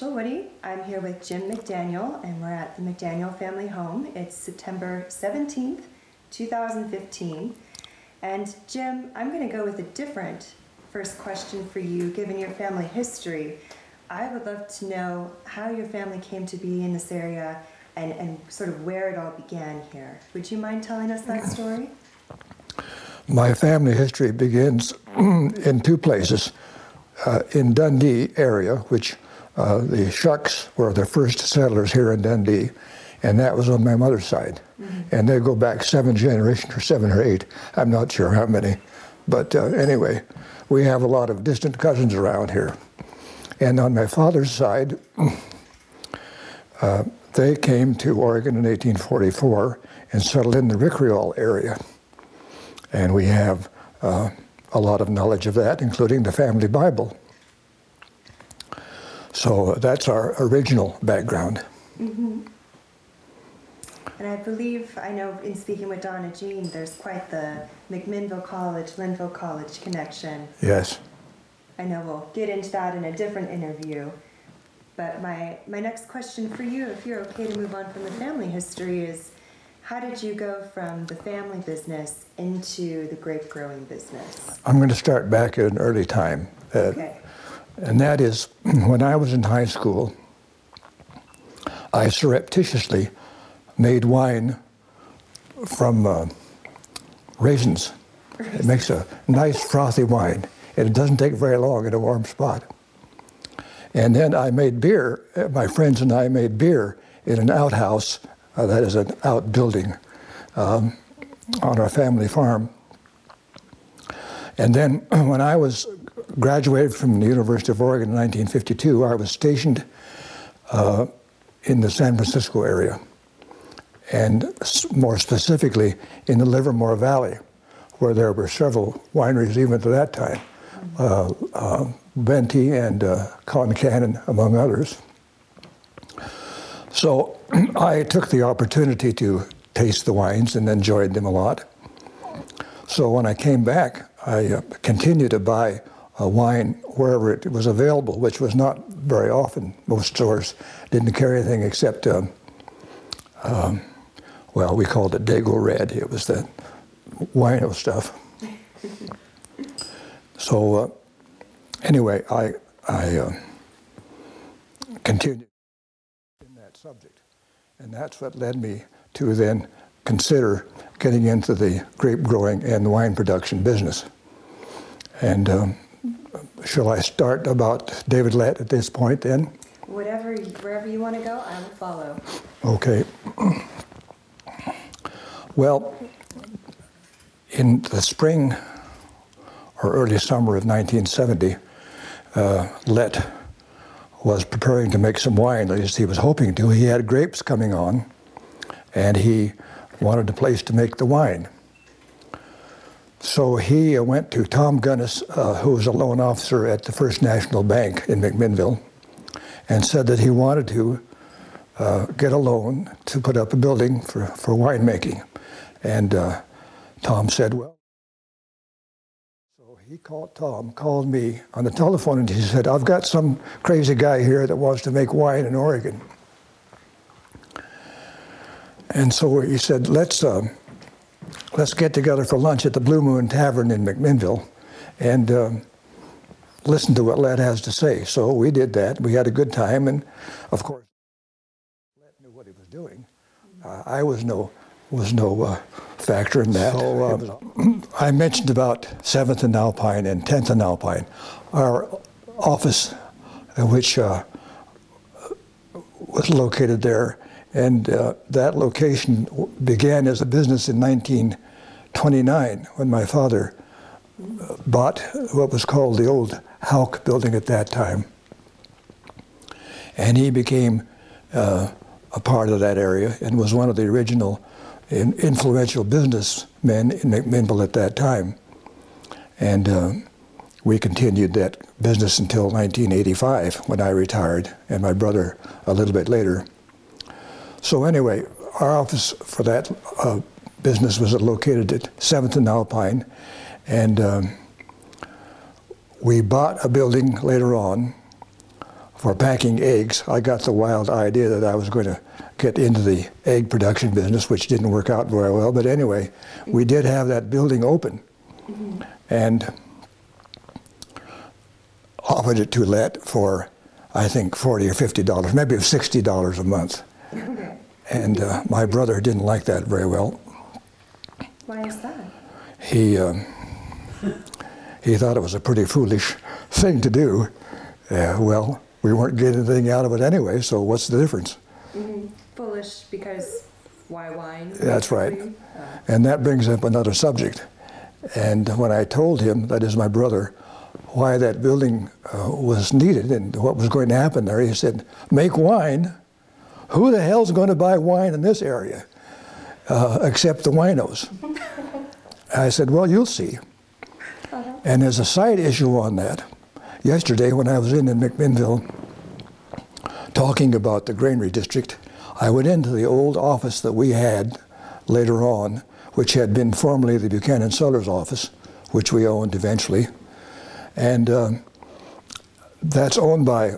Rachael Woody. I'm here with Jim McDaniel, and we're at the McDaniel family home. It's September 17th, 2015. And Jim, I'm going to go with a different first question for you, given your family history. I would love to know how your family came to be in this area and, and sort of where it all began here. Would you mind telling us that story? My family history begins in two places. Uh, in Dundee area, which uh, the Shucks were the first settlers here in Dundee, and that was on my mother's side. Mm-hmm. And they go back seven generations or seven or eight. I'm not sure how many. But uh, anyway, we have a lot of distant cousins around here. And on my father's side, uh, they came to Oregon in 1844 and settled in the Rickreall area. And we have uh, a lot of knowledge of that, including the family Bible. So that's our original background. Mm-hmm. And I believe, I know in speaking with Donna Jean, there's quite the McMinnville College, Linfield College connection. Yes. I know we'll get into that in a different interview. But my, my next question for you, if you're okay to move on from the family history, is how did you go from the family business into the grape growing business? I'm going to start back at an early time. Uh, okay. And that is when I was in high school, I surreptitiously made wine from uh, raisins. It makes a nice frothy wine, and it doesn't take very long in a warm spot. And then I made beer. My friends and I made beer in an outhouse, uh, that is an outbuilding, um, on our family farm. And then when I was graduated from the University of Oregon in 1952, I was stationed uh, in the San Francisco area, and more specifically in the Livermore Valley, where there were several wineries even at that time. Uh, uh, Wente and uh, Concannon, among others. So I took the opportunity to taste the wines and enjoyed them a lot. So when I came back, I uh, continued to buy wine wherever it was available, which was not very often. Most stores didn't carry anything except, um, um, well, we called it Dago Red. It was the wino stuff. so uh, anyway, I, I uh, continued in that subject. And that's what led me to then consider getting into the grape growing and wine production business. And um, shall I start about David Lett at this point then? Whatever, wherever you want to go, I will follow. Okay. Well, in the spring or early summer of 1970, uh, Lett was preparing to make some wine, at least he was hoping to. He had grapes coming on, and he wanted a place to make the wine. So he uh, went to Tom Gunnis, uh, who was a loan officer at the First National Bank in McMinnville, and said that he wanted to uh, get a loan to put up a building for, for winemaking. And uh, Tom said, well, so he called Tom, called me on the telephone, and he said, I've got some crazy guy here that wants to make wine in Oregon. And so he said, let's, um, let's get together for lunch at the Blue Moon Tavern in McMinnville and um, listen to what Lett has to say. So we did that. We had a good time, and of course, Lett knew what he was doing. Uh, I was no was no uh, factor in that. So uh, I mentioned about Seventh and Alpine and Tenth and Alpine. Our office, which uh, was located there, and uh, that location began as a business in 1929 when my father uh, bought what was called the old Hauk building at that time. And he became uh, a part of that area and was one of the original in, influential businessmen in McMinnville at that time. And uh, we continued that business until 1985 when I retired, and my brother a little bit later. So, anyway, our office for that uh, business was located at 7th and Alpine, and um, we bought a building later on for packing eggs. I got the wild idea that I was going to get into the egg production business, which didn't work out very well. But anyway, we did have that building open, mm-hmm. and offered it to Lett for, I think, forty or fifty dollars, maybe sixty dollars a month. And uh, my brother didn't like that very well. Why is that? He uh, he thought it was a pretty foolish thing to do. Uh, well, we weren't getting anything out of it anyway, so what's the difference? Mm-hmm. Foolish because why wine? That's right. Uh. And that brings up another subject. And when I told him, that is my brother, why that building uh, was needed and what was going to happen there, he said, Make wine. Who the hell's going to buy wine in this area uh, except the winos? I said, Well, you'll see. Uh-huh. And there's a side issue on that. Yesterday, when I was in, in McMinnville talking about the granary district, I went into the old office that we had later on, which had been formerly the Buchanan Cellers office, which we owned eventually. And um, that's owned by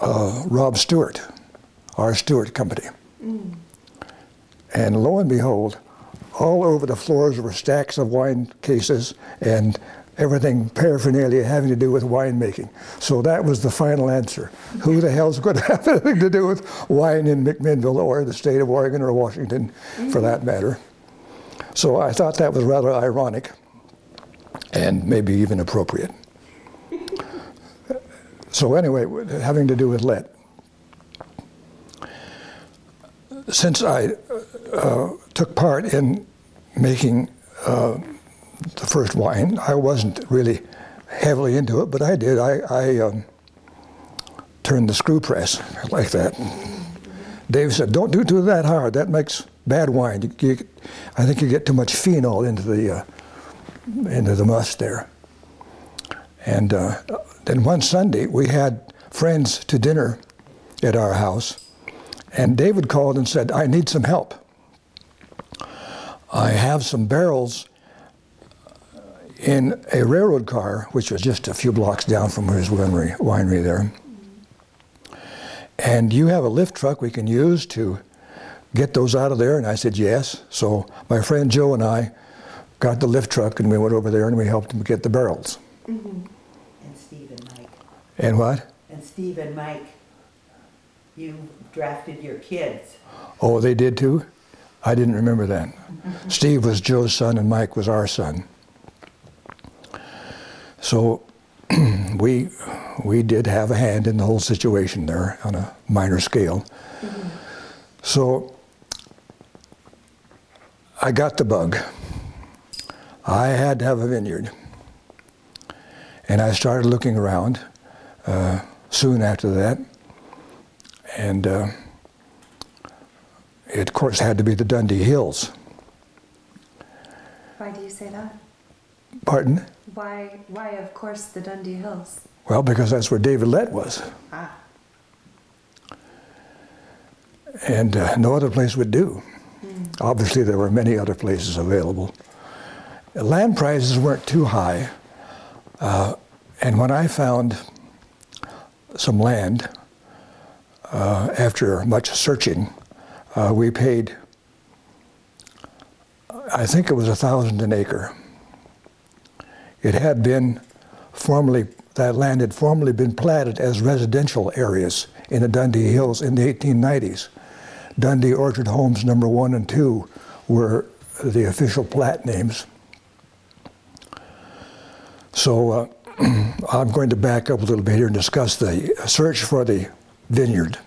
uh, Rob Stewart, our Stewart Company. Mm. And lo and behold, all over the floors were stacks of wine cases and everything paraphernalia having to do with winemaking. So that was the final answer. Who the hell's going to have anything to do with wine in McMinnville or the state of Oregon or Washington, mm-hmm. for that matter? So I thought that was rather ironic and maybe even appropriate. so, anyway, having to do with Lett. Since I uh, took part in making uh, the first wine, I wasn't really heavily into it, but I did. I, I um, turned the screw press like that. Dave said, "Don't do it that hard. That makes bad wine. You, you, I think you get too much phenol into the uh, into the must there. And uh, then one Sunday, we had friends to dinner at our house, and David called and said, I need some help. I have some barrels in a railroad car, which was just a few blocks down from his winery, winery there. And you have a lift truck we can use to get those out of there? And I said, yes. So my friend Joe and I got the lift truck and we went over there and we helped him get the barrels. Mm-hmm. And Steve and Mike. And what? And Steve and Mike, you drafted your kids. Oh, they did too? I didn't remember that. Steve was Joe's son and Mike was our son. So we we did have a hand in the whole situation there on a minor scale. Mm-hmm. So I got the bug. I had to have a vineyard. And I started looking around uh, soon after that. And uh, it, of course, had to be the Dundee Hills. Why do you say that? Pardon? Why, why, of course, the Dundee Hills? Well, because that's where David Lett was. Ah. And uh, no other place would do. Mm. Obviously, there were many other places available land prices weren't too high. Uh, and when I found some land, uh, after much searching, uh, we paid, I think it was a thousand an acre. It had been formerly, that land had formerly been platted as residential areas in the Dundee Hills in the 1890s. Dundee Orchard Homes number one and two were the official plat names. So uh, I'm going to back up a little bit here and discuss the search for the vineyard.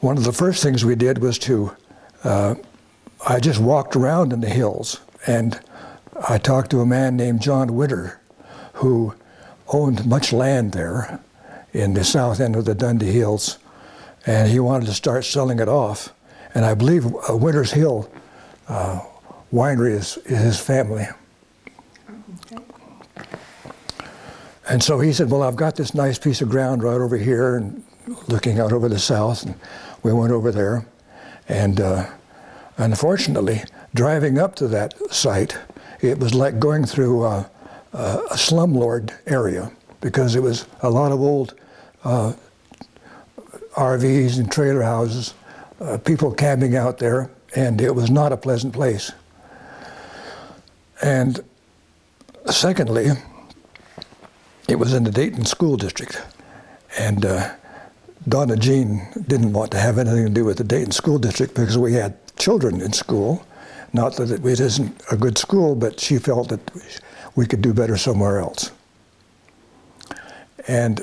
One of the first things we did was to, uh, I just walked around in the hills and I talked to a man named John Winter who owned much land there in the south end of the Dundee Hills. and he wanted to start selling it off. And I believe uh, Winters Hill uh, Winery is, is his family. Okay. And so he said, Well, I've got this nice piece of ground right over here, and looking out over the south. And we went over there. And uh, unfortunately, driving up to that site, it was like going through a slumlord area because it was a lot of old uh, RVs and trailer houses, uh, people camping out there, and it was not a pleasant place. And secondly, it was in the Dayton School District. And uh, Donna Jean didn't want to have anything to do with the Dayton School District because we had children in school. Not that it isn't a good school, but she felt that we could do better somewhere else. And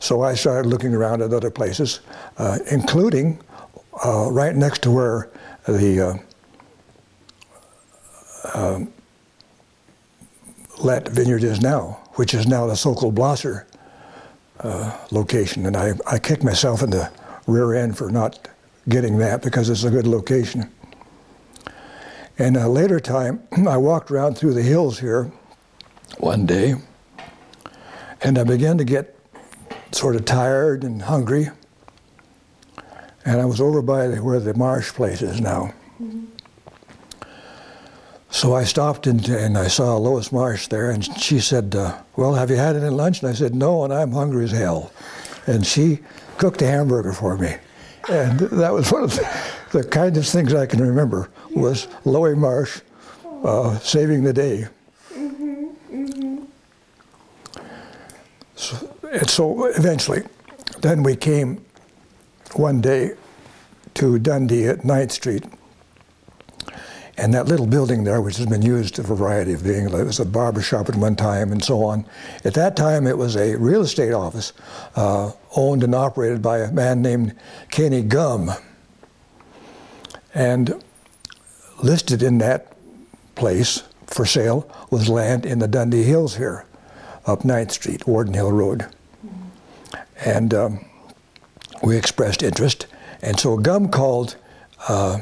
so I started looking around at other places, uh, including uh, right next to where the uh, um, Lett Vineyard is now, which is now the Sokol Blosser uh, location. And I, I kicked myself in the rear end for not getting that because it's a good location. And a later time, I walked around through the hills here one day, and I began to get sort of tired and hungry. And I was over by where the marsh place is now. Mm-hmm. So I stopped and, and, I saw Lois Marsh there, and she said, uh, Well, have you had any lunch? And I said, No, and I'm hungry as hell. And she cooked a hamburger for me. And that was one of the, the kind of things I can remember was Lois Marsh uh, saving the day. So, and so eventually, then we came one day to Dundee at 9th Street. And that little building there, which has been used a variety of being, it was a barber shop at one time and so on. At that time, it was a real estate office uh, owned and operated by a man named Kenny Gum. And listed in that place for sale was land in the Dundee Hills here, up 9th Street, Worden Hill Road. And um, we expressed interest. And so Gum called uh,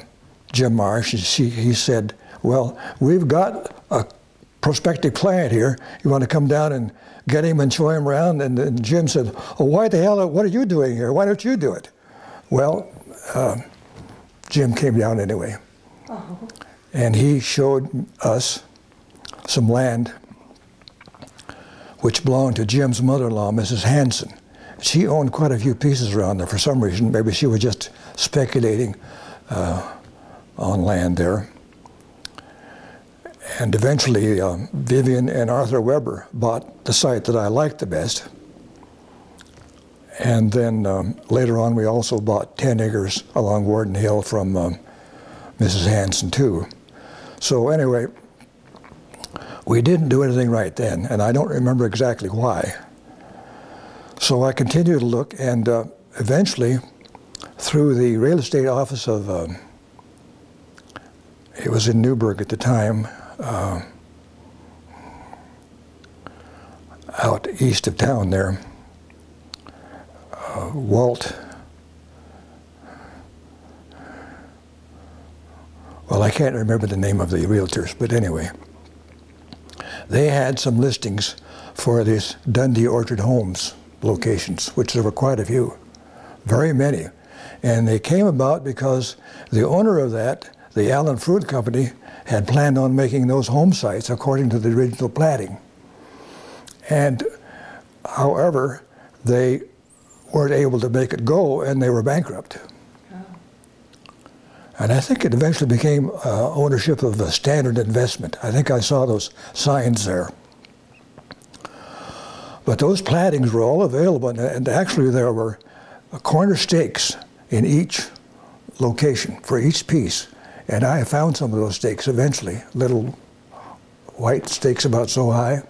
Jim Marsh, and she, he said, Well, we've got a prospective client here. You want to come down and get him and show him around? And, and Jim said, Oh, why the hell, what are you doing here? Why don't you do it? Well, uh, Jim came down anyway. Oh. And he showed us some land which belonged to Jim's mother in law, Mrs. Hanson. She owned quite a few pieces around there for some reason. Maybe she was just speculating uh, on land there. And eventually, um, Vivian and Arthur Weber bought the site that I liked the best. And then um, later on, we also bought 10 acres along Worden Hill from um, Mrs. Hanson, too. So, anyway, we didn't do anything right then, and I don't remember exactly why. So I continued to look, and uh, eventually, through the real estate office of, um, it was in Newberg at the time, uh, out east of town there, uh, Walt. Well, I can't remember the name of the realtors, but anyway, they had some listings for these Dundee Orchard Homes locations, which there were quite a few, very many. And they came about because the owner of that, the Allen Fruit Company, had planned on making those home sites according to the original planning. And however, they weren't able to make it go and they were bankrupt. Oh. And I think it eventually became uh, ownership of a standard investment. I think I saw those signs there. But those plattings were all available, and actually there were corner stakes in each location for each piece. And I found some of those stakes eventually, little white stakes about so high,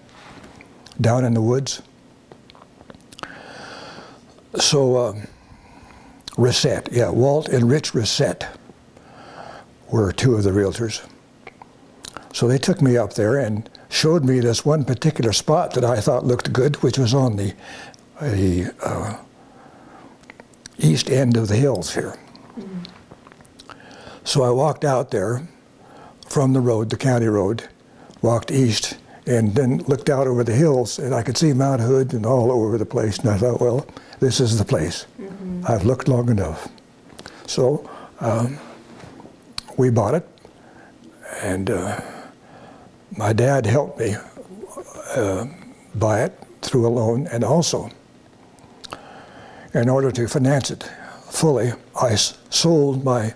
down in the woods. So, uh, Reset, yeah, Walt and Rich Reset were two of the realtors. So they took me up there and showed me this one particular spot that I thought looked good, which was on the, the uh, east end of the hills here. So I walked out there from the road, the county road, walked east, and then looked out over the hills, and I could see Mount Hood and all over the place. And I thought, well, this is the place. I've looked long enough. So um, we bought it, and uh, my dad helped me uh, buy it through a loan, and also, in order to finance it fully, I s- sold my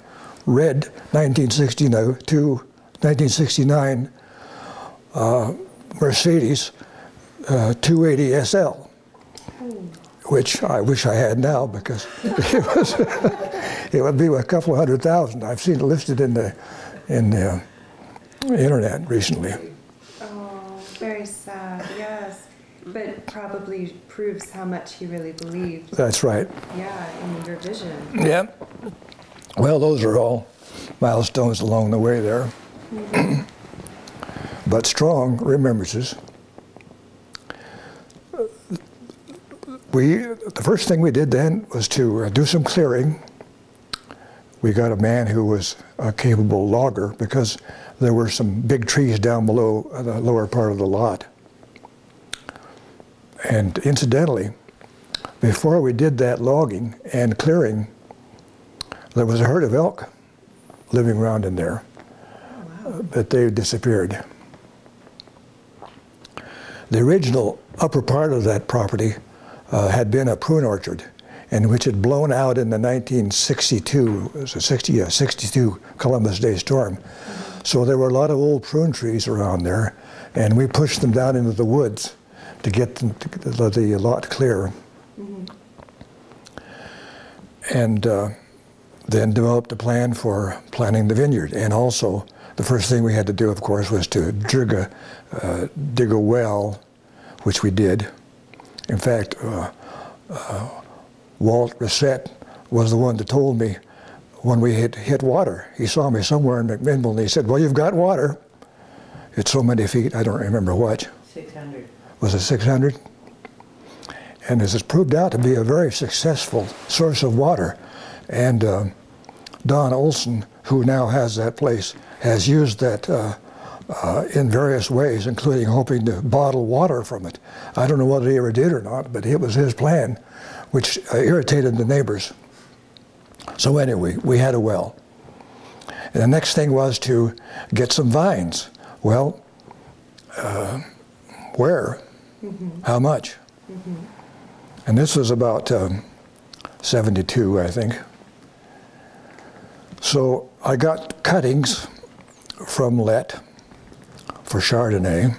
red 1962 1969 uh, Mercedes uh, 280 SL, which I wish I had now because it was it would be a couple of hundred thousand. I've seen it listed in the in the uh, internet recently. Oh, very sad. Yes, but probably proves how much he really believed. That's right. Yeah, in your vision. Yeah. Well, those are all milestones along the way there. but strong remembrances. We, the first thing we did then was to uh, do some clearing. We got a man who was a capable logger because there were some big trees down below uh, the lower part of the lot. And incidentally, before we did that logging and clearing, there was a herd of elk living around in there, uh, but they disappeared. The original upper part of that property uh, had been a prune orchard, and which had blown out in the 1962, it was a 60, yeah, 62 Columbus Day storm. So there were a lot of old prune trees around there, and we pushed them down into the woods to get them to the, the lot clear. And uh, then developed a plan for planting the vineyard. And also, the first thing we had to do, of course, was to dig a, uh, dig a well, which we did. In fact, uh, uh, Walt Reset was the one that told me when we hit, hit water. He saw me somewhere in McMinnville and he said, Well, you've got water. It's so many feet, I don't remember what. 600. Was it 600? And this has proved out to be a very successful source of water. And uh, Don Olson, who now has that place, has used that uh, uh, in various ways, including hoping to bottle water from it. I don't know whether he ever did or not, but it was his plan, which uh, irritated the neighbors. So anyway, we had a well. And the next thing was to get some vines. Well, uh, where? How much? And this was about um, 72, I think. So I got cuttings from Lett for Chardonnay,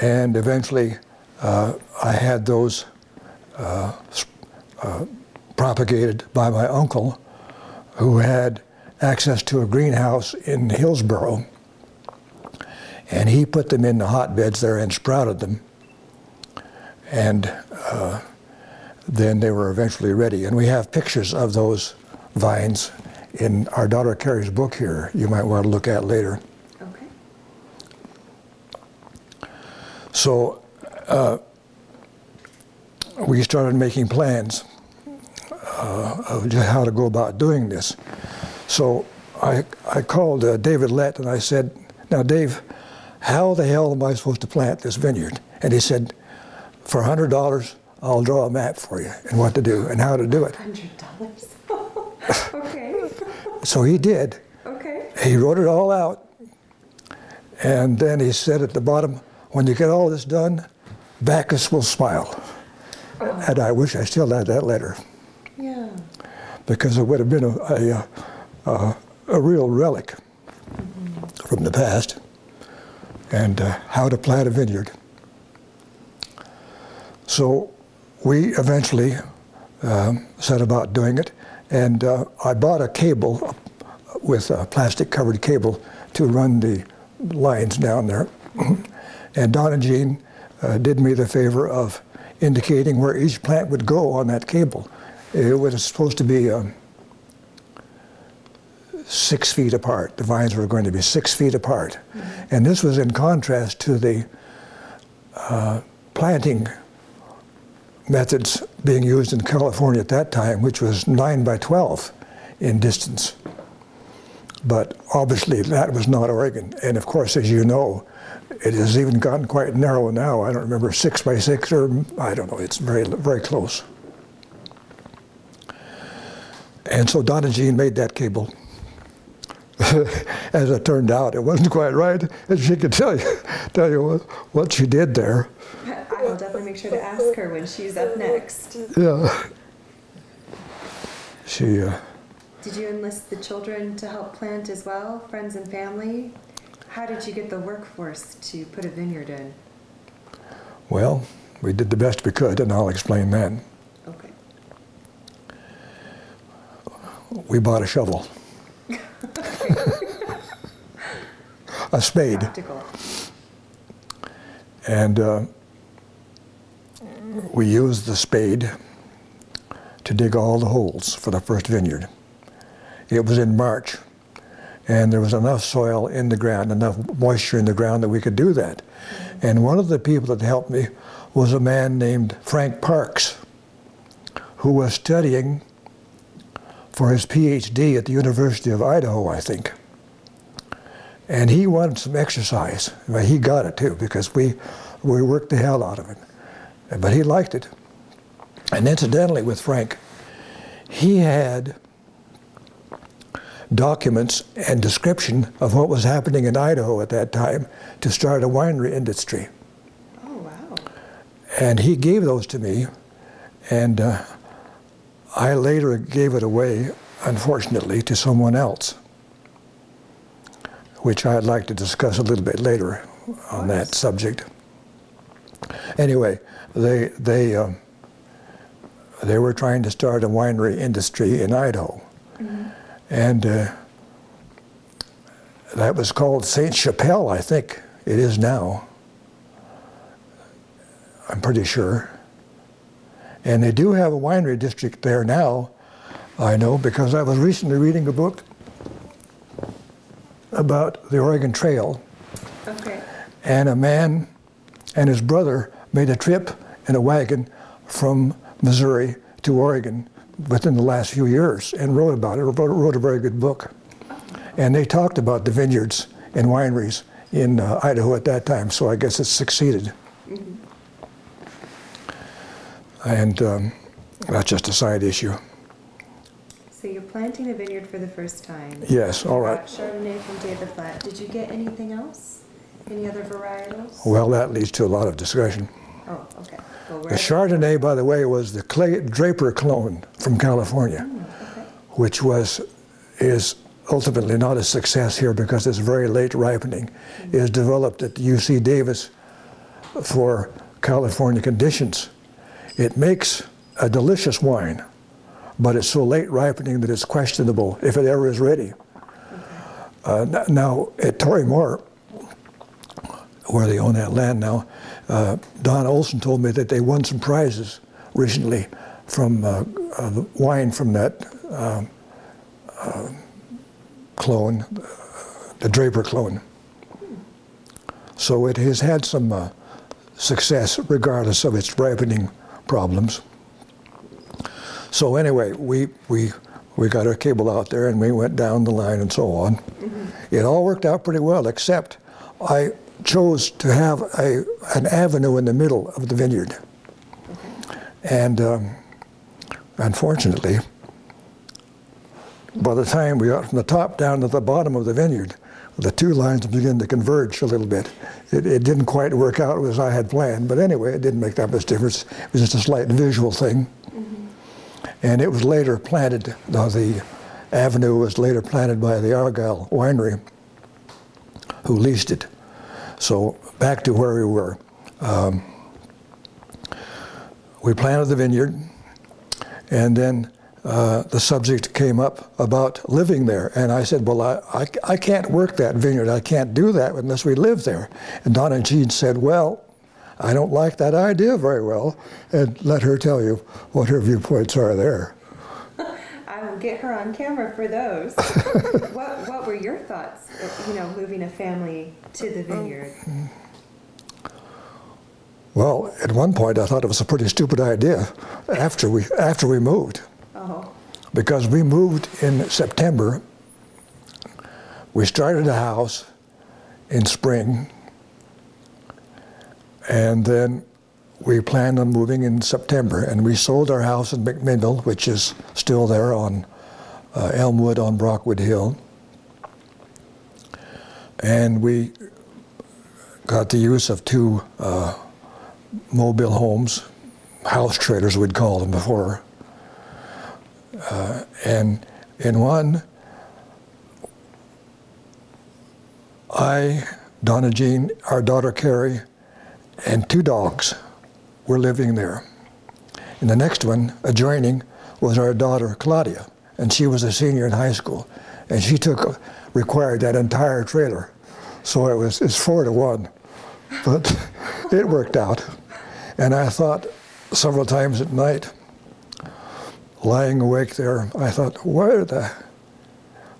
and eventually uh, I had those uh, uh, propagated by my uncle, who had access to a greenhouse in Hillsboro, and he put them in the hotbeds there and sprouted them, and uh, then they were eventually ready. And we have pictures of those vines in our daughter Carrie's book here. You might want to look at later. Okay. So uh, we started making plans uh, of just how to go about doing this. So I, I called uh, David Lett and I said, Now, Dave, how the hell am I supposed to plant this vineyard? And he said, For $100, I'll draw a map for you and what to do and how to do it. Hundred dollars. Okay. So he did. Okay. He wrote it all out. And then he said at the bottom, when you get all this done, Bacchus will smile. And I wish I still had that letter Yeah. because it would have been a, a, a, a real relic from the past and uh, how to plant a vineyard. So we eventually um, set about doing it, and uh, I bought a cable with a plastic covered cable to run the lines down there. and Donna Jean uh, did me the favor of indicating where each plant would go on that cable. It was supposed to be um, six feet apart. The vines were going to be six feet apart. And this was in contrast to the uh, planting methods being used in California at that time, which was 9 by 12 in distance. But obviously, that was not Oregon. And of course, as you know, it has even gotten quite narrow now. I don't remember 6 by 6 or I don't know, it's very, very close. And so Donna Jean made that cable. As it turned out, it wasn't quite right, and she could tell you, tell you what, what she did there. I will definitely make sure to ask her when she's up next. Yeah. She, uh, Did you enlist the children to help plant as well, friends and family? How did you get the workforce to put a vineyard in? well, we did the best we could, and I'll explain that. Okay. We bought a shovel, a spade, Practical. and uh, we used the spade to dig all the holes for the first vineyard. It was in March, and there was enough soil in the ground, enough moisture in the ground that we could do that. And one of the people that helped me was a man named Frank Parks, who was studying for his PhD at the University of Idaho, I think. And he wanted some exercise. Well, he got it too because we, we worked the hell out of him. But he liked it. And incidentally, with Frank, he had documents and description of what was happening in Idaho at that time to start a winery industry. Oh, wow. And he gave those to me, and uh, I later gave it away, unfortunately, to someone else, which I'd like to discuss a little bit later on that subject. Anyway, they they um, they were trying to start a winery industry in Idaho, and uh, that was called Saint Chapelle, I think it is now. I'm pretty sure. And they do have a winery district there now, I know, because I was recently reading a book about the Oregon Trail, Okay. and a man and his brother made a trip in a wagon from Missouri to Oregon within the last few years and wrote about it, wrote, wrote a very good book. And they talked about the vineyards and wineries in uh, Idaho at that time, so I guess it's succeeded. And um, that's just a side issue. So you're planting a vineyard for the first time. Yes, all right. Chardonnay from David Flat. Did you get anything else? Any other varietals? Well, that leads to a lot of discussion. Oh, okay. Well, The? Chardonnay, by the way, was the Clay, Draper clone from California, Okay. which was is ultimately not a success here because it's very late ripening. It is developed at UC Davis for California conditions. It makes a delicious wine, but it's so late ripening that it's questionable if it ever is ready. Uh, now, at Torii Mor, where they own that land now, Don Olson told me that they won some prizes recently from uh, uh, wine from that uh, clone, uh, the Draper clone. So it has had some uh, success regardless of its ripening problems. So anyway, we, we, we got our cable out there and we went down the line and so on. It all worked out pretty well, except I chose to have a, an avenue in the middle of the vineyard. And um, unfortunately, by the time we got from the top down to the bottom of the vineyard, the two lines began to converge a little bit. It, it didn't quite work out as I had planned, but anyway, it didn't make that much difference. It was just a slight visual thing. And it was later planted, the avenue was later planted by the Argyle Winery, who leased it. So back to where we were. Um, we planted the vineyard, and then uh, the subject came up about living there. And I said, Well, I, I, I can't work that vineyard. I can't do that unless we live there. And Donna Jean said, Well, I don't like that idea very well. And let her tell you what her viewpoints are there. Get her on camera for those. what What were your thoughts? You know, moving a family to the vineyard. Well, at one point I thought it was a pretty stupid idea after we, after we moved. Oh, Because we moved in September. We started a house in spring. And then we planned on moving in September. And we sold our house in McMinnville, which is still there on uh, Elmwood on Brockwood Hill. And we got the use of two uh, mobile homes, house trailers we'd call them before. Uh, and in one, I, Donna Jean, our daughter Carrie, and two dogs were living there. In the next one, adjoining, was our daughter Claudia, and she was a senior in high school, and she took required that entire trailer, so it was it's four to one, but it worked out, and I thought several times at night, lying awake there, I thought, where the,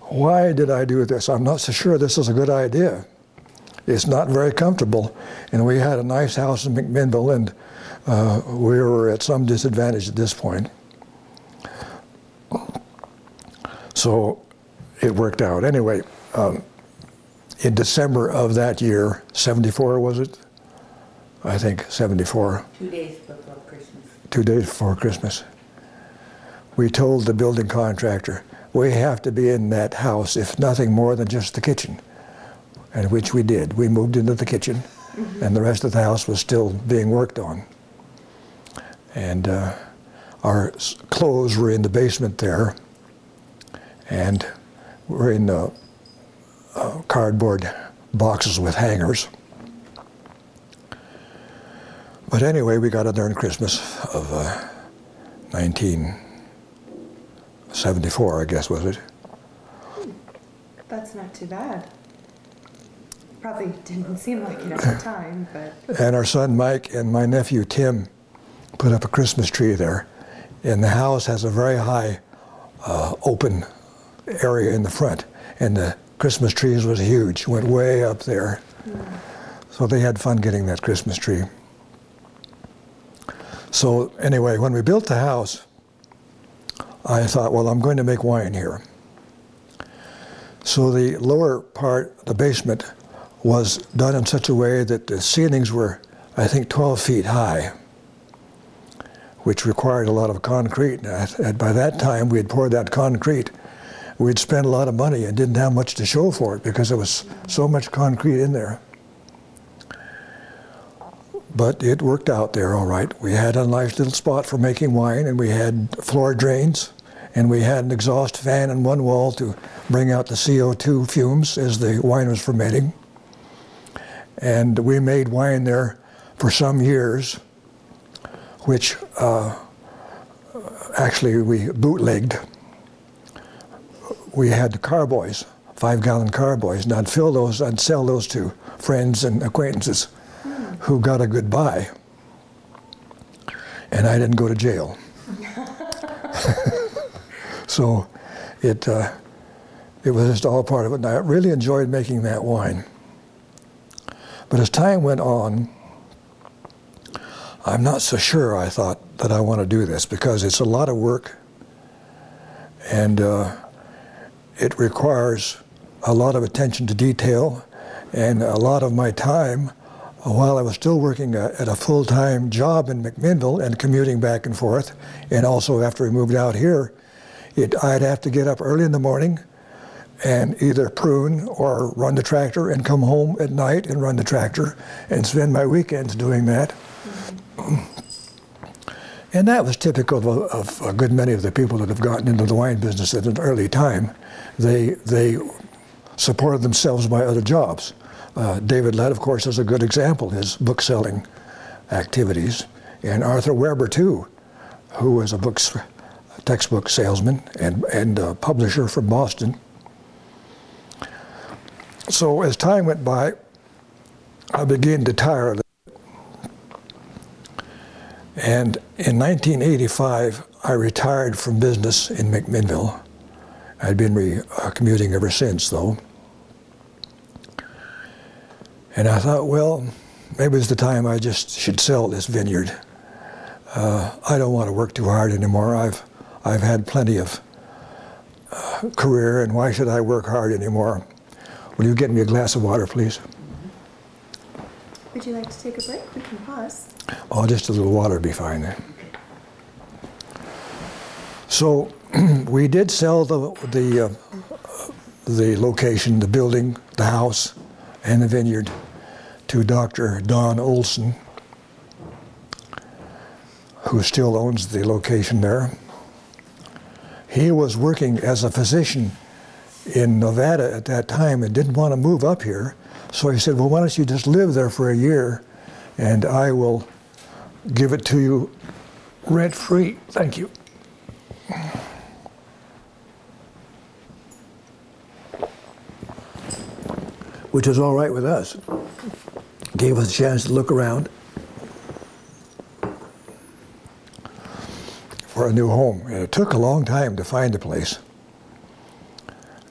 why did I do this? I'm not so sure this is a good idea. It's not very comfortable, and we had a nice house in McMinnville, and uh, we were at some disadvantage at this point. So it worked out. Anyway, um, in December of that year, 74 was it? I think 74, Two days before Christmas. two days before Christmas. We told the building contractor, we have to be in that house if nothing more than just the kitchen. And which we did. We moved into the kitchen, and the rest of the house was still being worked on. And uh, our clothes were in the basement there, and we're in uh, uh, cardboard boxes with hangers. But anyway, we got in there on Christmas of uh, 1974, I guess, was it? that's not too bad. Probably didn't seem like it at the time, but And our son Mike and my nephew Tim put up a Christmas tree there. And the house has a very high uh, open area in the front. And the Christmas trees was huge, went way up there. So they had fun getting that Christmas tree. So anyway, when we built the house, I thought, well, I'm going to make wine here. So the lower part, the basement, was done in such a way that the ceilings were, I think, 12 feet high, which required a lot of concrete. And by that time, we had poured that concrete. We'd spent a lot of money and didn't have much to show for it because there was so much concrete in there. But it worked out there all right. We had a nice little spot for making wine, and we had floor drains, and we had an exhaust fan in one wall to bring out the CO2 fumes as the wine was fermenting. And we made wine there for some years, which uh, actually we bootlegged. We had carboys, five gallon carboys, and I'd fill those, I'd sell those to friends and acquaintances who got a good buy. And I didn't go to jail. so it, uh, it was just all part of it. And I really enjoyed making that wine. But as time went on, I'm not so sure I thought that I want to do this because it's a lot of work and uh, it requires a lot of attention to detail and a lot of my time while I was still working uh, at a full-time job in McMinnville and commuting back and forth, and also after we moved out here, it, I'd have to get up early in the morning and either prune or run the tractor and come home at night and run the tractor and spend my weekends doing that. And that was typical of, a good many of the people that have gotten into the wine business at an early time. They, they supported themselves by other jobs. Uh, David Lett, of course, is a good example, his book selling activities. And Arthur Weber, too, who was a books, textbook salesman and, and a publisher from Boston. So as time went by, I began to tire of. And in 1985, I retired from business in McMinnville. I'd been re, uh, commuting ever since, though. And I thought, well, maybe it's the time I just should sell this vineyard. Uh, I don't want to work too hard anymore. I've, I've had plenty of uh, career, and why should I work hard anymore? Will you get me a glass of water, please? Would you like to take a break? We can pause. Oh, just a little water would be fine then. So we did sell the the uh, the location, the building, the house, and the vineyard to Dr. Don Olson, who still owns the location there. He was working as a physician in Nevada at that time and didn't want to move up here. So he said, Well, why don't you just live there for a year and I will give it to you rent free. Thank you. Which was all right with us. Gave us a chance to look around for a new home. And it took a long time to find a place.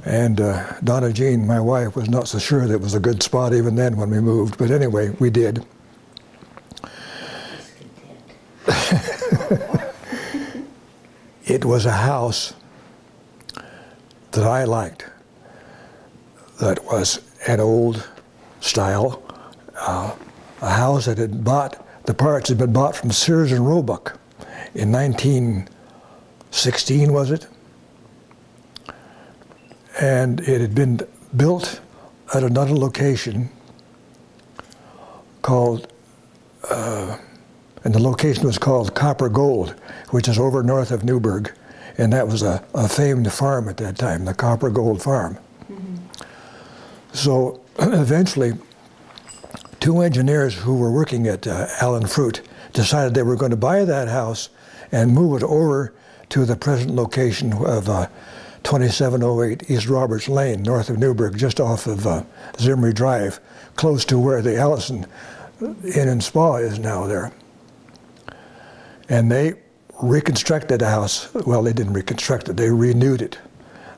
And uh, Donna Jean, my wife, was not so sure that it was a good spot even then when we moved. But anyway, we did. it was a house that I liked, that was an old style, uh, a house that had bought, the parts had been bought from Sears and Roebuck in 1916, was it? And it had been built at another location called uh, and the location was called Copper Gold, which is over north of Newberg, and that was a, a famed farm at that time, the Copper Gold Farm. Mm-hmm. So eventually, two engineers who were working at uh, Allen Fruit decided they were going to buy that house and move it over to the present location of uh, 2708 East Roberts Lane, north of Newberg, just off of uh, Zimri Drive, close to where the Allison Inn and Spa is now there and they reconstructed the house. Well, they didn't reconstruct it; they renewed it.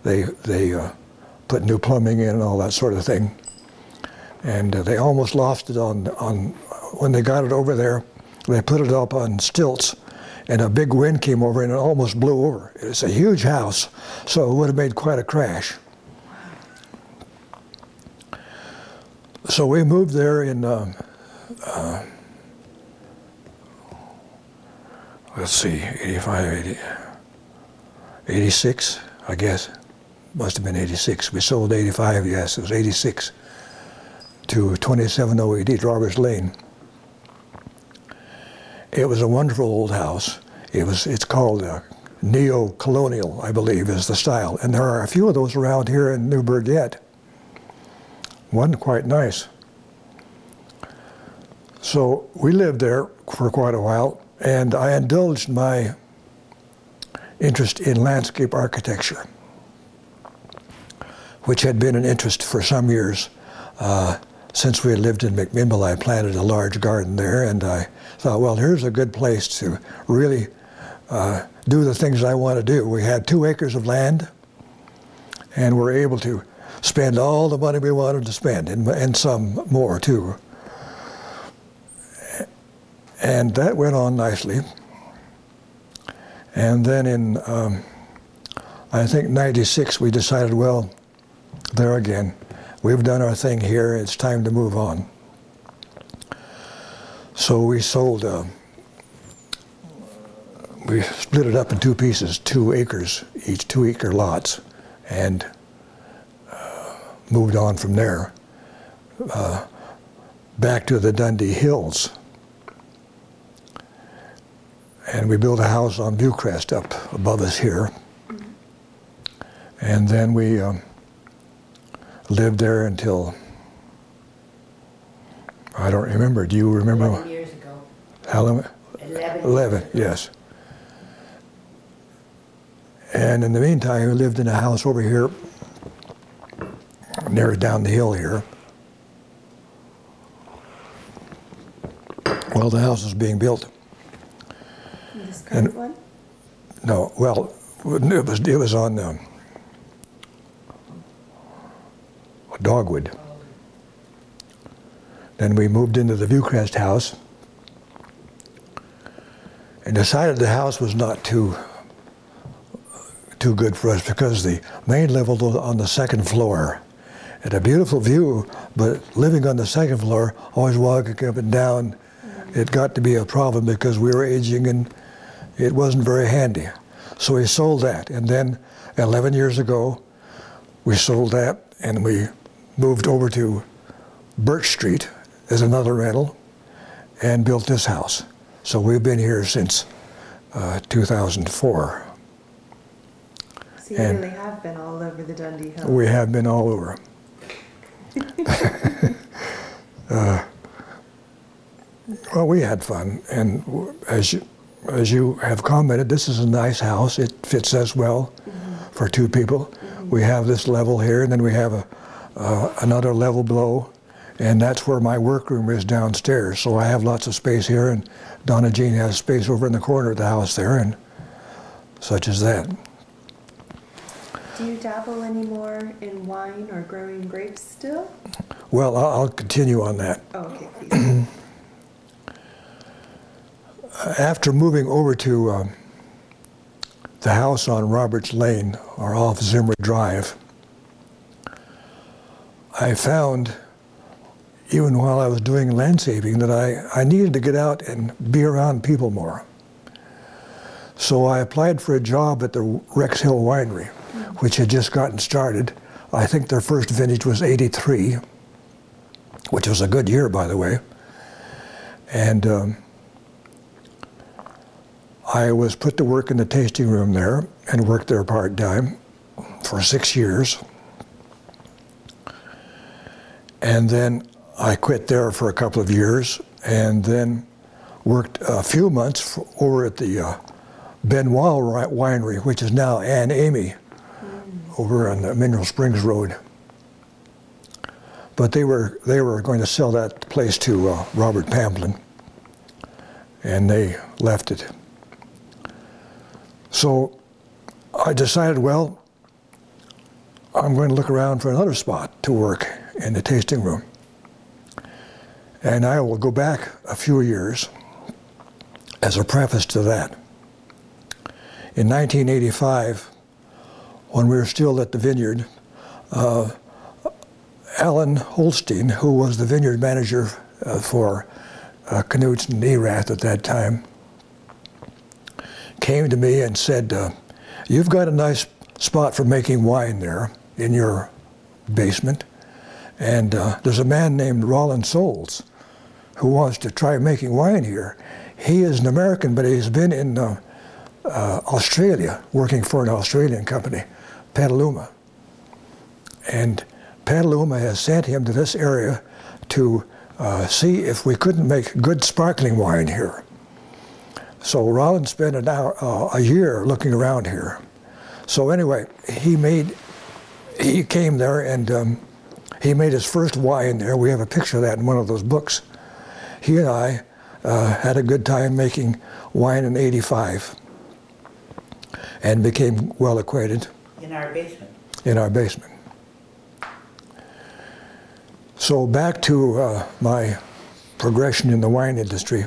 They they uh, put new plumbing in and all that sort of thing. And uh, they almost lost it on on when they got it over there. They put it up on stilts, and a big wind came over and it almost blew over. It's a huge house, so it would have made quite a crash. So we moved there in. Uh, uh let's see, 85, 80, 86, I guess. Must have been 86. We sold 85, yes, it was 86 to 2708 Roberts Lane. It was a wonderful old house. It was, it's called a neo-colonial, I believe, is the style. And there are a few of those around here in Newberg yet. One quite nice. So we lived there for quite a while and I indulged my interest in landscape architecture, which had been an interest for some years. Uh, since we lived in McMinnville, I planted a large garden there, and I thought, well, here's a good place to really uh, do the things I want to do. We had two acres of land, and we're able to spend all the money we wanted to spend, and, and some more too. And that went on nicely. And then in, um, I think, 96, we decided, well, there again, we've done our thing here, it's time to move on. So we sold, uh, we split it up in two pieces, two acres, each two acre lots, and uh, moved on from there uh, back to the Dundee Hills and we built a house on Viewcrest up above us here. And then we um, lived there until, I don't remember. Do you remember? 11 years ago. How long? 11. 11, yes. And in the meantime, we lived in a house over here, near down the hill here. Well, the house was being built. This current And- one? No, well, it was, it was on um, Dogwood. Then we moved into the Viewcrest house and decided the house was not too too good for us because the main level was on the second floor. Had a beautiful view, but living on the second floor, always walking up and down, it got to be a problem because we were aging and it wasn't very handy. So we sold that. And then 11 years ago, we sold that and we moved over to Birch Street as another rental and built this house. So we've been here since uh, 2004. So you And- really have been all over the Dundee Hill. We have been all over. uh, well, we had fun, and as you, as you have commented, this is a nice house. It fits us well for two people. We have this level here, and then we have a, uh, another level below, and that's where my workroom is downstairs. So I have lots of space here, and Donna Jean has space over in the corner of the house there, and such as that. Do you dabble anymore in wine or growing grapes still? Well, I'll, I'll continue on that. Oh, okay. After moving over to um, the house on Roberts Lane or off Zimri Drive, I found, even while I was doing landscaping, that I, I needed to get out and be around people more. So I applied for a job at the Rex Hill Winery, which had just gotten started. I think their first vintage was 83, which was a good year, by the way. And um, I was put to work in the tasting room there and worked there part time for six years. And then I quit there for a couple of years and then worked a few months f over at the uh, Benoit Winery, which is now Anne Amie over on the Mineral Springs Road. But they were, they were going to sell that place to uh, Robert Pamplin, and they left it. So I decided, well, I'm going to look around for another spot to work in the tasting room. And I will go back a few years as a preface to that. In 1985, when we were still at the vineyard, uh, Alan Holstein, who was the vineyard manager uh, for uh, Knudsen and Erath at that time, came to me and said, uh, You've got a nice spot for making wine there in your basement. And uh, there's a man named Rollin Soles who wants to try making wine here. He is an American, but he's been in uh, uh, Australia working for an Australian company, Petaluma. And Petaluma has sent him to this area to uh, see if we couldn't make good sparkling wine here. So Rollins spent an hour, uh, a year looking around here. So anyway, he made, he came there and um, he made his first wine there. We have a picture of that in one of those books. He and I uh, had a good time making wine in '85 and became well acquainted In our basement. in our basement. So back to uh, my progression in the wine industry.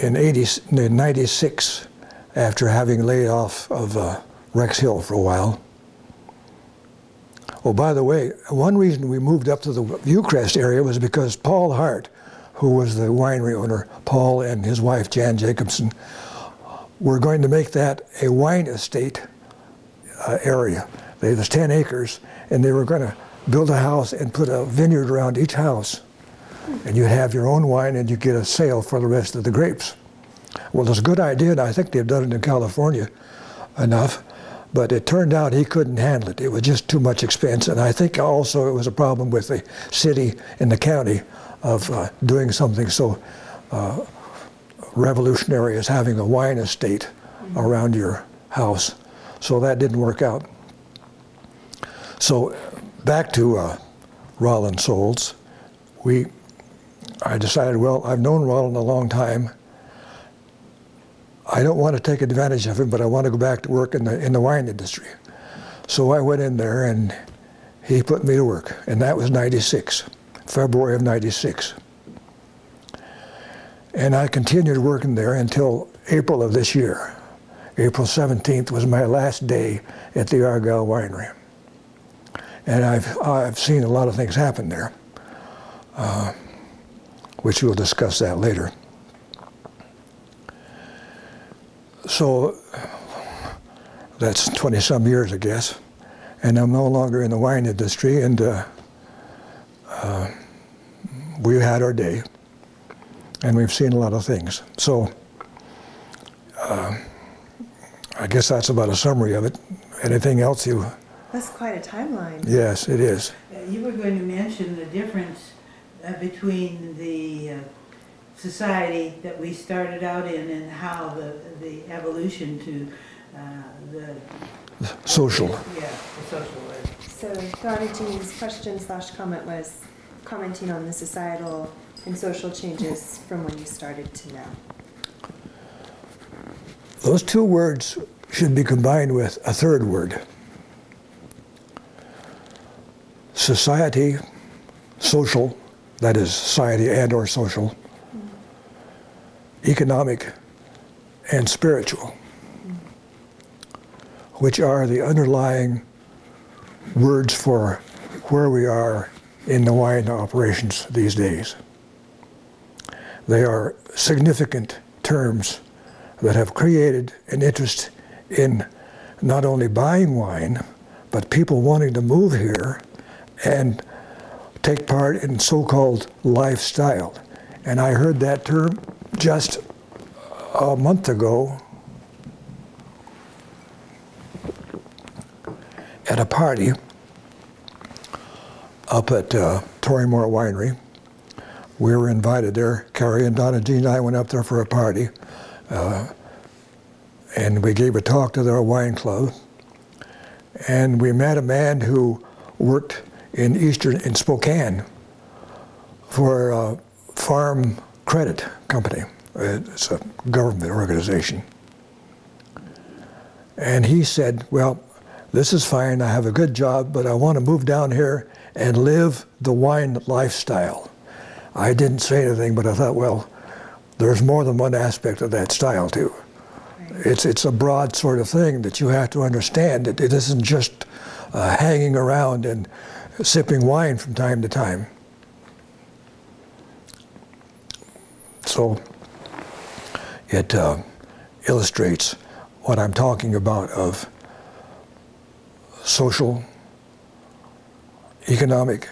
In, 80, in 96, after having laid off of uh, Rex Hill for a while, oh, by the way, one reason we moved up to the Viewcrest area was because Paul Hart, who was the winery owner, Paul and his wife Jan Jacobson, were going to make that a wine estate uh, area. There was 10 acres, and they were going to build a house and put a vineyard around each house. And you'd have your own wine and you get a sale for the rest of the grapes. Well, it's a good idea, and I think they've done it in California enough, but it turned out he couldn't handle it. It was just too much expense, and I think also it was a problem with the city and the county of uh, doing something so uh, revolutionary as having a wine estate around your house. So that didn't work out. So back to uh, Rollin Soles, we, I decided, well, I've known Rollin a long time. I don't want to take advantage of him, but I want to go back to work in the in the wine industry. So I went in there, and he put me to work, and that was '96. February of 96. And I continued working there until April of this year. April 17th was my last day at the Argyle Winery. And I've, I've seen a lot of things happen there, uh, which we'll discuss that later. So that's 20 some years, I guess. And I'm no longer in the wine industry, and uh, uh, we had our day, and we've seen a lot of things. So uh, I guess that's about a summary of it. Anything else you? That's quite a timeline. Yes, it is. You were going to mention the difference uh, between the uh, society that we started out in and how the, the evolution to uh, the. Social. Yeah, the social was. So Donna Jean's question slash comment was commenting on the societal and social changes from when you started to now. Those two words should be combined with a third word. Society, social, that is society and or social, economic, and spiritual, which are the underlying words for where we are in the wine operations these days. They are significant terms that have created an interest in not only buying wine, but people wanting to move here and take part in so called lifestyle. And I heard that term just a month ago at a party up at uh, Torii Mor Winery. We were invited there. Carrie and Donna Jean and I went up there for a party. Uh, and we gave a talk to their wine club. And we met a man who worked in Eastern, in Spokane for a farm credit company. It's a government organization. And he said, Well, this is fine. I have a good job, but I want to move down here and live the wine lifestyle. I didn't say anything, but I thought, well, there's more than one aspect of that style, too. It's, it's a broad sort of thing that you have to understand. That it isn't just uh, hanging around and sipping wine from time to time. So it uh, illustrates what I'm talking about of social, economic,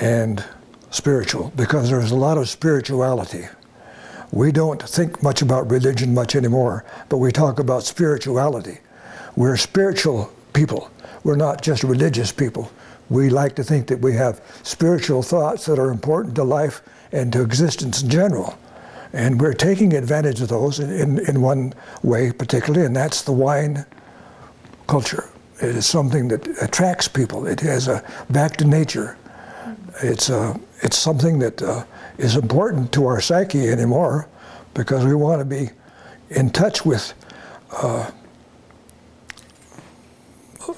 and spiritual, because there's a lot of spirituality. We don't think much about religion much anymore, but we talk about spirituality. We're spiritual people. We're not just religious people. We like to think that we have spiritual thoughts that are important to life and to existence in general. And we're taking advantage of those in, in, in one way, particularly, and that's the wine culture. It is something that attracts people. It has a back to nature. It's, uh, it's something that uh, is important to our psyche anymore because we want to be in touch with uh,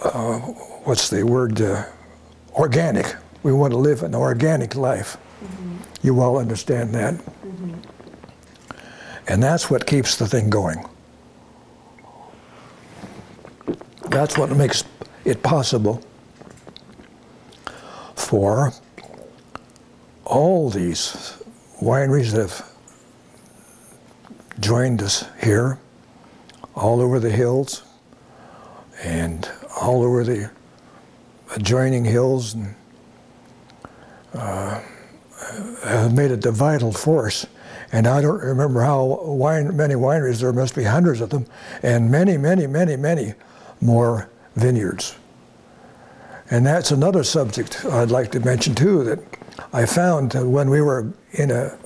uh, what's the word uh, organic we want to live an organic life mm-hmm. you all understand that mm-hmm. And that's what keeps the thing going that's what makes it possible for all these wineries that have joined us here, all over the hills, and all over the adjoining hills, and uh, have made it a vital force. And I don't remember how wine, many wineries, there must be hundreds of them, and many, many, many, many more vineyards. And that's another subject I'd like to mention too that I found when we were in a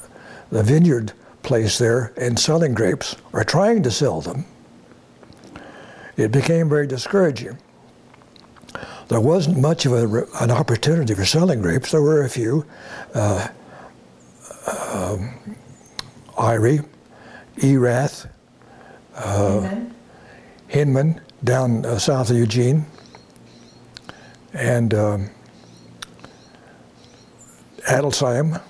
the vineyard place there and selling grapes or trying to sell them, it became very discouraging. There wasn't much of a, an opportunity for selling grapes. There were a few. Uh, um, Eyrie, Erath, uh, Hinman. Down uh, south of Eugene, and um, Adelsheim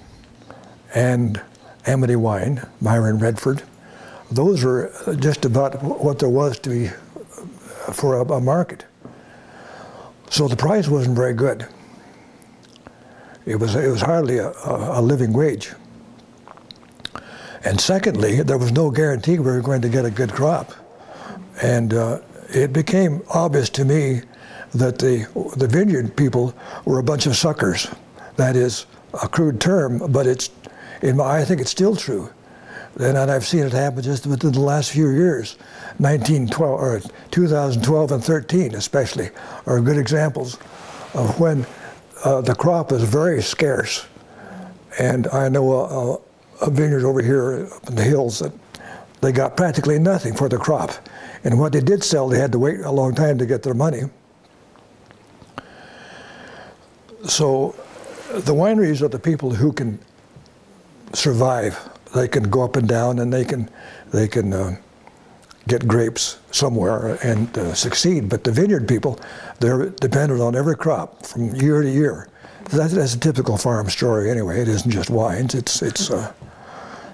and Amity Wine, Myron Redford. Those were just about what there was to be for a, a market. So the price wasn't very good. It was, it was hardly a, a, a living wage. And secondly, there was no guarantee we were going to get a good crop. And uh, it became obvious to me that the, the vineyard people were a bunch of suckers. That is a crude term, but it's, in my, I think it's still true. And I've seen it happen just within the last few years. 1912 or 2012 and 13 especially are good examples of when uh, the crop is very scarce. And I know a, a, a vineyard over here up in the hills that they got practically nothing for the crop. And what they did sell, they had to wait a long time to get their money. So the wineries are the people who can survive. They can go up and down, and they can they can uh, get grapes somewhere and uh, succeed. But the vineyard people, they're dependent on every crop from year to year. That, that's a typical farm story anyway. It isn't just wines. It's it's uh,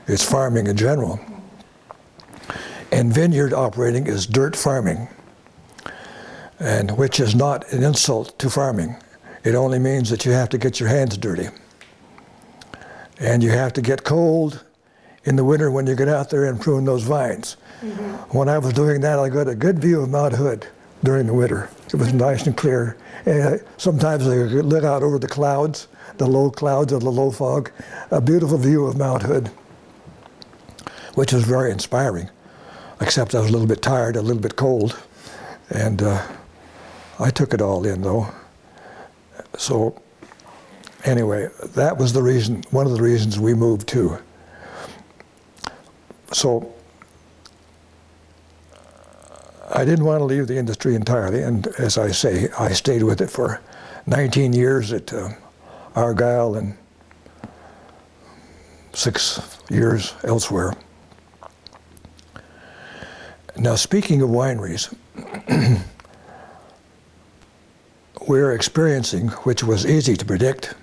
it's farming in general. And vineyard operating is dirt farming, and which is not an insult to farming. It only means that you have to get your hands dirty. And you have to get cold in the winter when you get out there and prune those vines. Mm-hmm. When I was doing that, I got a good view of Mount Hood during the winter. It was nice and clear. And sometimes I could look out over the clouds, the low clouds of the low fog, a beautiful view of Mount Hood, which was very inspiring, except I was a little bit tired, a little bit cold. And uh, I took it all in, though. So, anyway, that was the reason, one of the reasons we moved to. So, I didn't want to leave the industry entirely, and as I say, I stayed with it for 19 years at uh, Argyle and six years elsewhere. Now, speaking of wineries, we're experiencing, which was easy to predict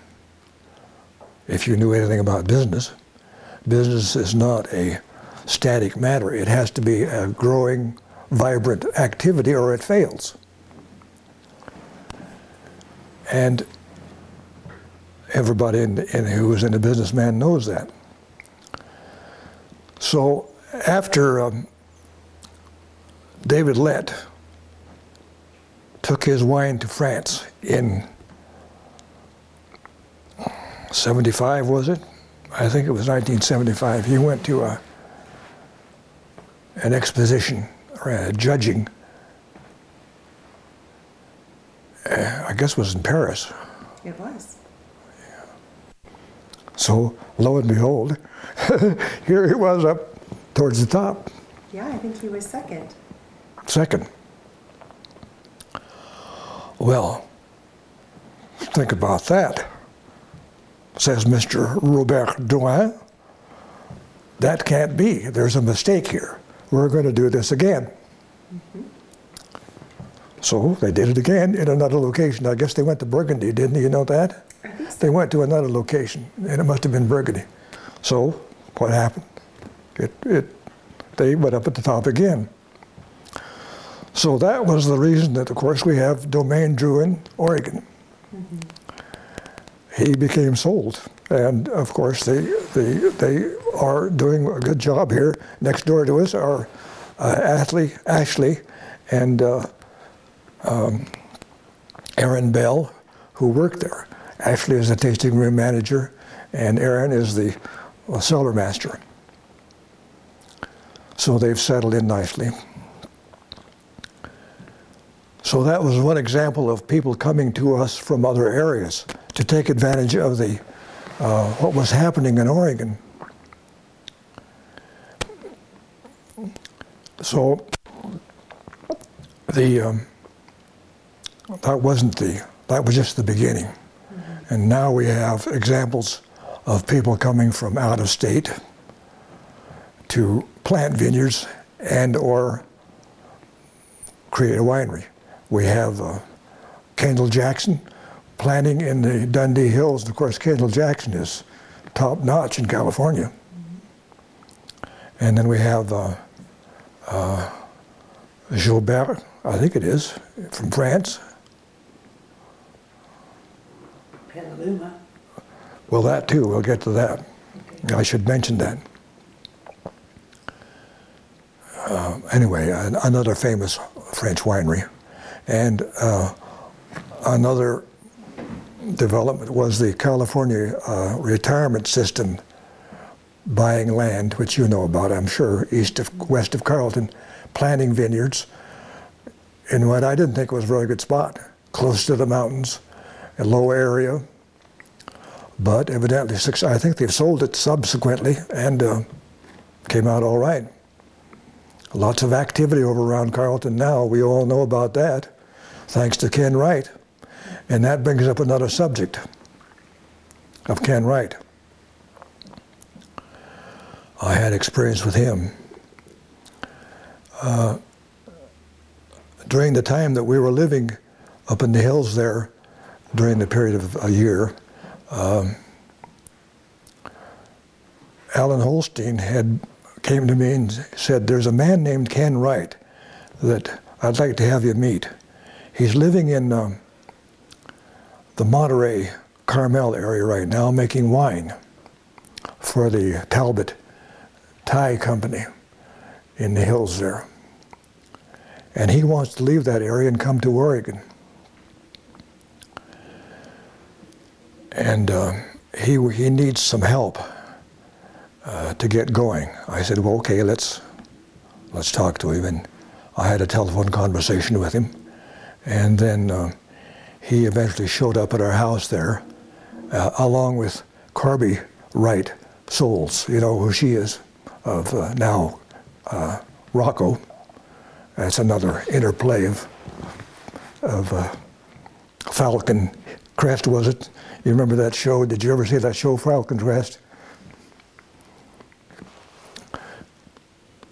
if you knew anything about business, business is not a static matter. It has to be a growing, vibrant activity or it fails. And everybody in, in, who is in a businessman knows that. So after um, David Lett took his wine to France in 75, was it? I think it was 1975. He went to a, an exposition or a judging. Uh, I guess it was in Paris. It was. Yeah. So, lo and behold, here he was up towards the top. Yeah, I think he was second. Second. Well, think about that, says Mr. Robert Drouhin. That can't be. There's a mistake here. We're going to do this again. Mm-hmm. So they did it again in another location. I guess they went to Burgundy, didn't you know that? They went to another location, and it must have been Burgundy. So what happened? It, it, they went up at the top again. So that was the reason that, of course, we have Domaine Drouhin, Oregon. Mm-hmm. He became sold. And of course, they, they, they are doing a good job here. Next door to us are uh, Ashley, Ashley and uh, um, Aaron Bell, who work there. Ashley is the tasting room manager, and Aaron is the cellar master. So they've settled in nicely. So that was one example of people coming to us from other areas to take advantage of the uh, what was happening in Oregon. So the um, that wasn't the that was just the beginning, and now we have examples of people coming from out of state to plant vineyards and or create a winery. We have uh, Kendall Jackson planning in the Dundee Hills. And of course, Kendall Jackson is top notch in California. And then we have uh, uh, Gilbert, I think it is, from France. Petaluma. Well, that too, we'll get to that. Okay. I should mention that. Uh, anyway, an- another famous French winery. And uh, another development was the California uh, retirement system buying land, which you know about, I'm sure, east of west of Carlton, planting vineyards in what I didn't think was a very good spot, close to the mountains, a low area, but evidently, I think they've sold it subsequently and uh, came out all right. Lots of activity over around Carlton now. We all know about that, thanks to Ken Wright. And that brings up another subject of Ken Wright. I had experience with him. Uh, during the time that we were living up in the hills there, during the period of a year, um, Alan Holstein had came to me and said, "There's a man named Ken Wright that I'd like to have you meet. He's living in um, the Monterey Carmel area right now, making wine for the Talbott Tie Company in the hills there, and he wants to leave that area and come to Oregon." and uh, he he needs some help uh, to get going. I said, well, okay, let's let's talk to him, and I had a telephone conversation with him, and then uh, he eventually showed up at our house there, uh, along with Corby Wright Soles, you know who she is, of uh, now uh, ROCO. That's another interplay of of uh, Falcon Crest, was it? You remember that show? Did you ever see that show, Falcon Crest?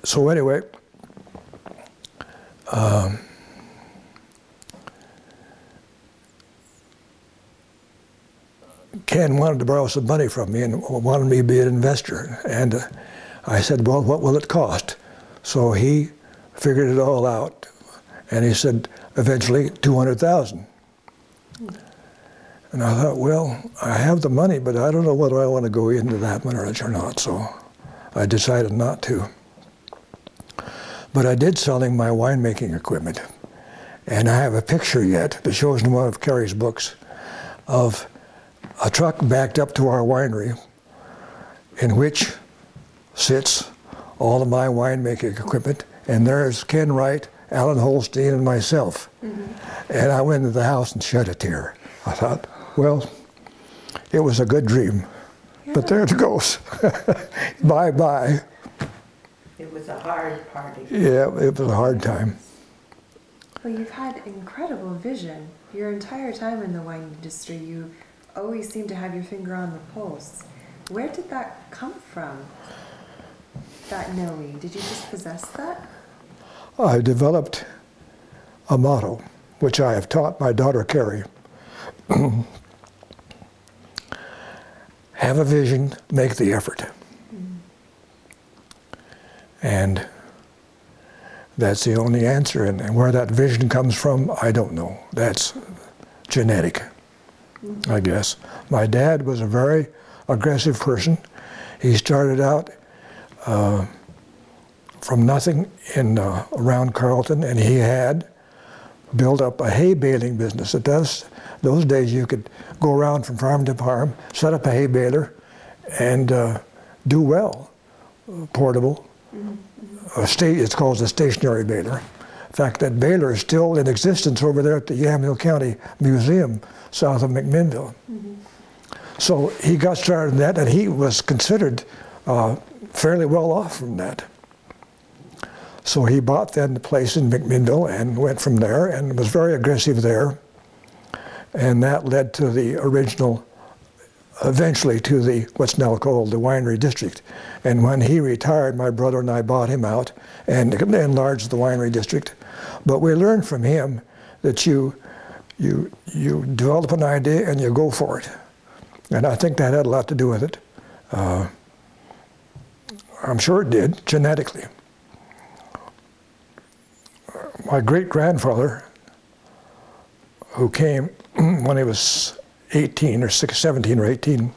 So anyway, um, Ken wanted to borrow some money from me and wanted me to be an investor. And uh, I said, well, what will it cost? So he figured it all out. And he said, eventually, 200,000. And I thought, well, I have the money, but I don't know whether I want to go into that marriage or not. So I decided not to. But I did sell him my winemaking equipment. And I have a picture yet that shows in one of Carrie's books of a truck backed up to our winery in which sits all of my winemaking equipment. And there's Ken Wright, Alan Holstein, and myself. Mm-hmm. And I went into the house and shed a tear. I thought, well, it was a good dream, but there it goes. bye bye. It was a hard party. Yeah, it was a hard time. Well, you've had incredible vision. Your entire time in the wine industry, you always seem to have your finger on the pulse. Where did that come from? That knowing? Did you just possess that? Oh, I developed a motto, which I have taught my daughter Carrie. Have a vision, make the effort. And that's the only answer. And where that vision comes from, I don't know. That's genetic, I guess. My dad was a very aggressive person. He started out uh, from nothing in uh, around Carlton, and he had built up a hay baling business. It does those days you could go around from farm to farm, set up a hay baler, and uh, do well. Portable. A sta- it's called a stationary baler. In fact, that baler is still in existence over there at the Yamhill County Museum, south of McMinnville. So he got started in that, and he was considered uh, fairly well off from that. So he bought then the place in McMinnville and went from there and was very aggressive there. And that led to the original, eventually to the what's now called the winery district. And when he retired, my brother and I bought him out and enlarged the winery district. But we learned from him that you you you develop an idea and you go for it, and I think that had a lot to do with it. Uh, I'm sure it did genetically. My great grandfather, who came when he was 18 or 6, 17 or 18 in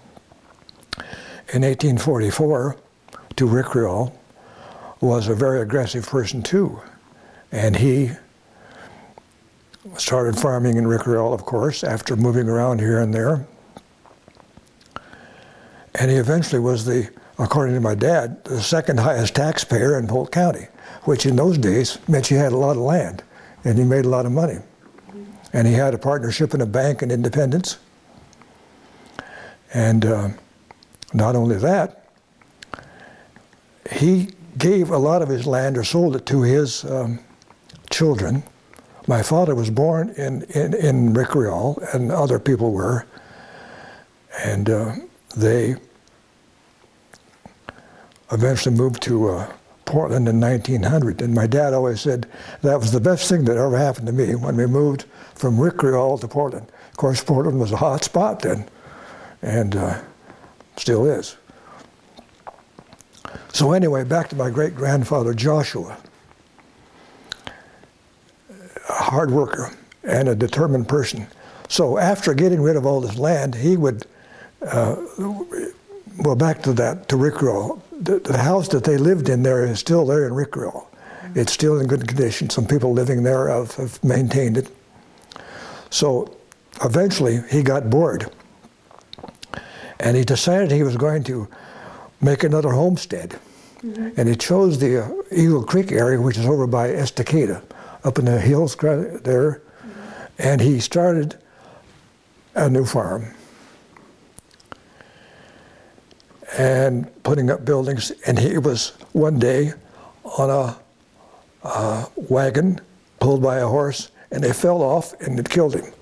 1844 to Rickreall, was a very aggressive person too. And he started farming in Rickreall, of course, after moving around here and there. And he eventually was the, according to my dad, the second highest taxpayer in Polk County, which in those days meant you had a lot of land and he made a lot of money. And he had a partnership in a bank in Independence. And uh, not only that, he gave a lot of his land or sold it to his um, children. My father was born in, in, in Rickreall, and other people were. And uh, they eventually moved to uh, Portland in 1900. And my dad always said that was the best thing that ever happened to me when we moved from Rickreall to Portland. Of course, Portland was a hot spot then, and uh, still is. So, anyway, back to my great grandfather Joshua, hard worker and a determined person. So, after getting rid of all this land, he would, uh, well, back to that, to Rickreall. The, the, house that they lived in there is still there in Rickreall. It's still in good condition. Some people living there have, have maintained it. So, eventually, he got bored. And he decided he was going to make another homestead. Mm-hmm. And he chose the uh, Eagle Creek area, which is over by Estacada, up in the hills there. And he started a new farm and putting up buildings. And he was one day on a, a wagon pulled by a horse, and they fell off and it killed him.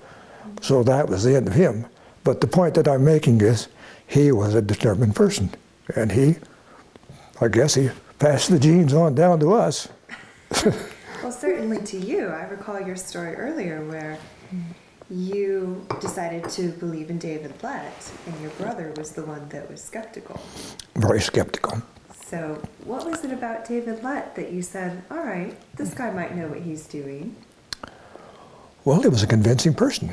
So that was the end of him. But the point that I'm making is he was a determined person, and he I guess he passed the genes on down to us. well, certainly to you. I recall your story earlier where you decided to believe in David Lett, and your brother was the one that was skeptical. Very skeptical. So, what was it about David Lett that you said, all right, this guy might know what he's doing? Well, he was a convincing person.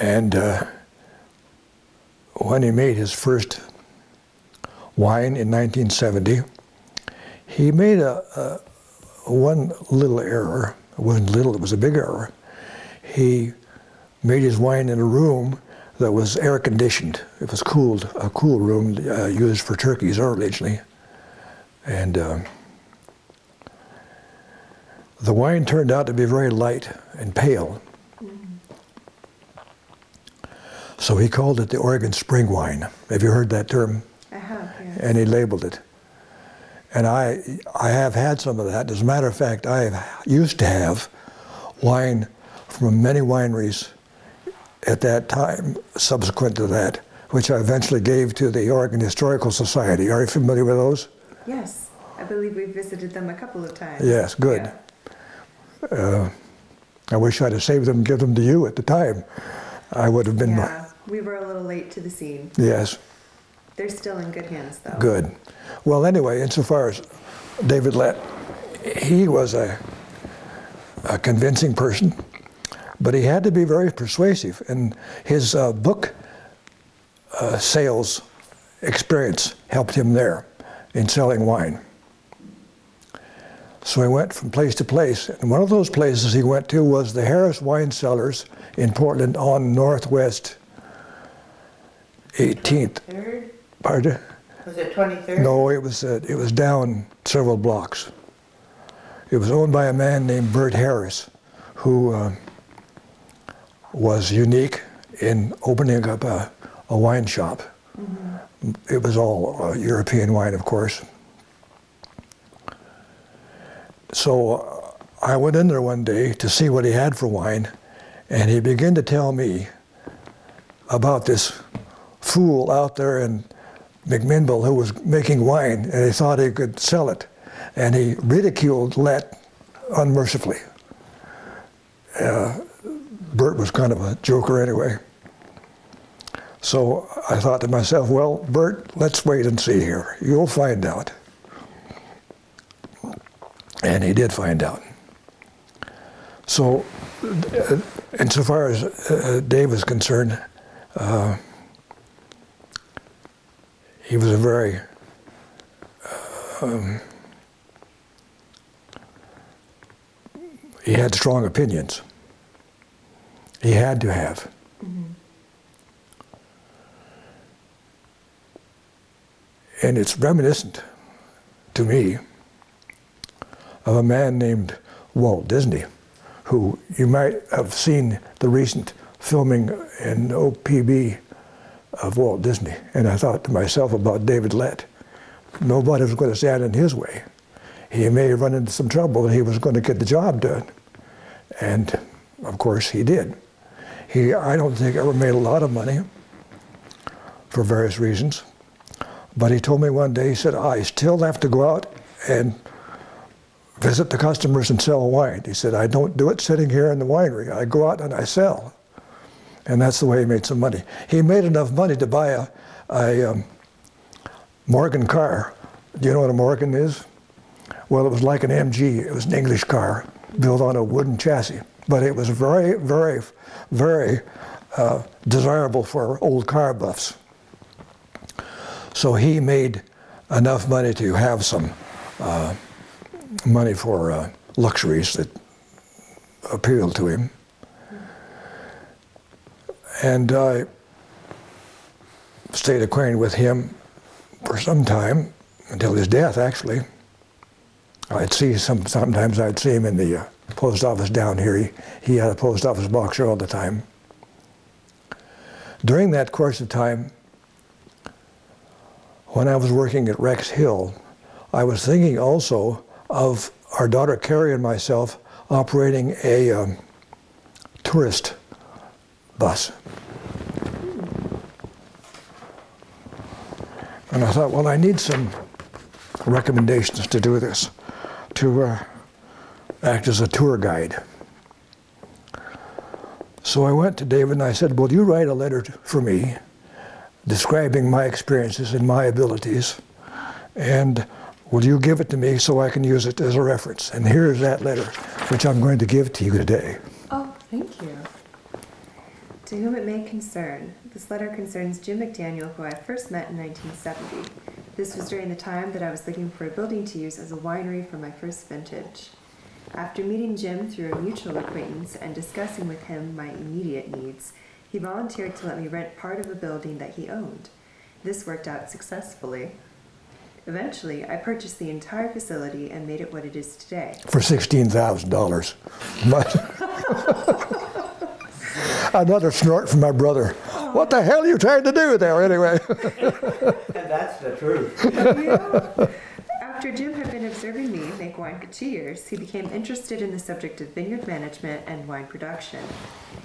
And uh, when he made his first wine in 1970. He made a one little error. Wasn't little; it was a big error. He made his wine in a room that was air conditioned. It was cooled, a cool room uh, used for turkeys originally, and. Uh, the wine turned out to be very light and pale. So he called it the Oregon Spring Wine. Have you heard that term? I have, yeah. And he labeled it. And I, I have had some of that. As a matter of fact, I used to have wine from many wineries at that time, subsequent to that, which I eventually gave to the Oregon Historical Society. Are you familiar with those? Yes, I believe we visited them a couple of times. Yes, good. Yeah. Uh, I wish I'd have saved them and give them to you at the time. I would have been. Yeah, we were a little late to the scene. Yes. They're still in good hands, though. Good. Well, anyway, insofar as David Lett, he was a, a convincing person, but he had to be very persuasive. And his uh, book uh, sales experience helped him there in selling wine. So he went from place to place. And one of those places he went to was the Harris Wine Cellars in Portland on Northwest 18th. Third? Pardon? Was it 23rd? No, it was uh, it was down several blocks. It was owned by a man named Bert Harris, who uh, was unique in opening up a, a wine shop. Mm-hmm. It was all uh, European wine, of course. So uh, I went in there one day to see what he had for wine, and he began to tell me about this fool out there in McMinnville who was making wine and he thought he could sell it. And he ridiculed Lett unmercifully. uh, Bert was kind of a joker anyway. So I thought to myself, well, Bert, let's wait and see here. You'll find out. And he did find out. So, uh, insofar as uh, Dave is concerned, uh, he was a very um, he had strong opinions. He had to have. Mm-hmm. And it's reminiscent to me of a man named Walt Disney, who you might have seen the recent filming in OPB of Walt Disney. And I thought to myself about David Lett. Nobody was going to stand in his way. He may run into some trouble, and he was going to get the job done. And of course, he did. He, I don't think, ever made a lot of money for various reasons. But he told me one day, he said, I still have to go out and visit the customers and sell wine. He said, I don't do it sitting here in the winery. I go out and I sell. And that's the way he made some money. He made enough money to buy a, a um, Morgan car. Do you know what a Morgan is? Well, it was like an MG. It was an English car built on a wooden chassis. But it was very, very, very uh, desirable for old car buffs. So he made enough money to have some uh, money for uh, luxuries that appealed to him. And I stayed acquainted with him for some time, until his death, actually. I'd see some, sometimes I'd see him in the uh, post office down here. He, he had a post office box here all the time. During that course of time, when I was working at Rex Hill, I was thinking also of our daughter Carrie and myself operating a um, tourist bus. And I thought, well, I need some recommendations to do this, to uh, act as a tour guide. So I went to David and I said, Will you write a letter for me describing my experiences and my abilities? And will you give it to me so I can use it as a reference? And here's that letter, which I'm going to give to you today. Oh, thank you. To whom it may concern, this letter concerns Jim McDaniel, who I first met in 1970. This was during the time that I was looking for a building to use as a winery for my first vintage. After meeting Jim through a mutual acquaintance and discussing with him my immediate needs, he volunteered to let me rent part of a building that he owned. This worked out successfully. Eventually, I purchased the entire facility and made it what it is today. For $16,000. But. Another snort from my brother. What the hell are you trying to do there, anyway? and that's the truth. After Jim had been observing me make wine for two years, he became interested in the subject of vineyard management and wine production.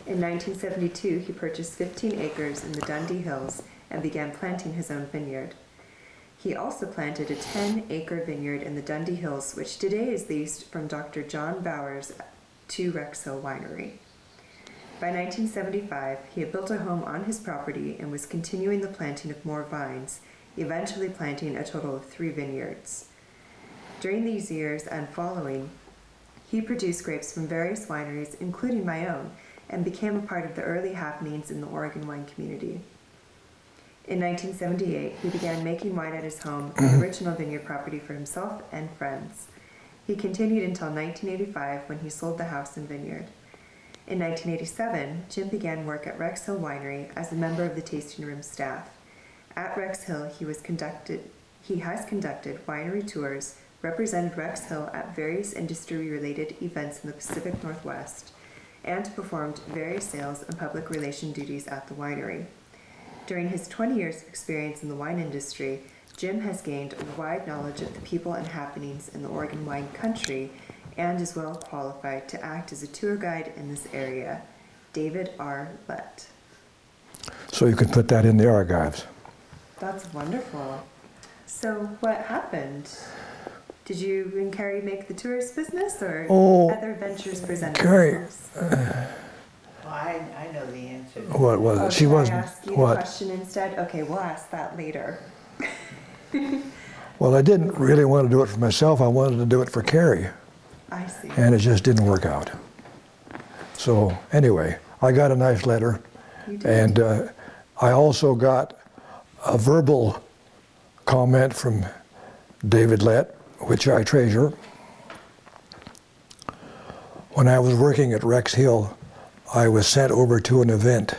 In 1972, he purchased 15 acres in the Dundee Hills and began planting his own vineyard. He also planted a 10 acre vineyard in the Dundee Hills, which today is leased from Dr. John Bowers to Rex Hill Winery. By 1975, he had built a home on his property and was continuing the planting of more vines, eventually planting a total of three vineyards. During these years and following, he produced grapes from various wineries, including my own, and became a part of the early happenings in the Oregon wine community. In 1978, he began making wine at his home, an original vineyard property for himself and friends. He continued until 1985 when he sold the house and vineyard. In 1987, Jim began work at Rex Hill Winery as a member of the tasting room staff. At Rex Hill, he was conducted he has conducted winery tours, represented Rex Hill at various industry-related events in the Pacific Northwest, and performed various sales and public relation duties at the winery. During his 20 years of experience in the wine industry, Jim has gained a wide knowledge of the people and happenings in the Oregon wine country and is well qualified to act as a tour guide in this area. David R. Lett. So you can put that in the archives. That's wonderful. So, what happened? Did you and Carrie make the tourist business or Oh, other ventures presented Carrie, themselves? Well, I, I know the answer. What was Oh, it? She should I wasn't. ask you the question instead? Okay, we'll ask that later. Well, I didn't really want to do it for myself. I wanted to do it for Carrie, I see. and it just didn't work out. So anyway, I got a nice letter, and uh, I also got a verbal comment from David Lett, which I treasure. When I was working at Rex Hill, I was sent over to an event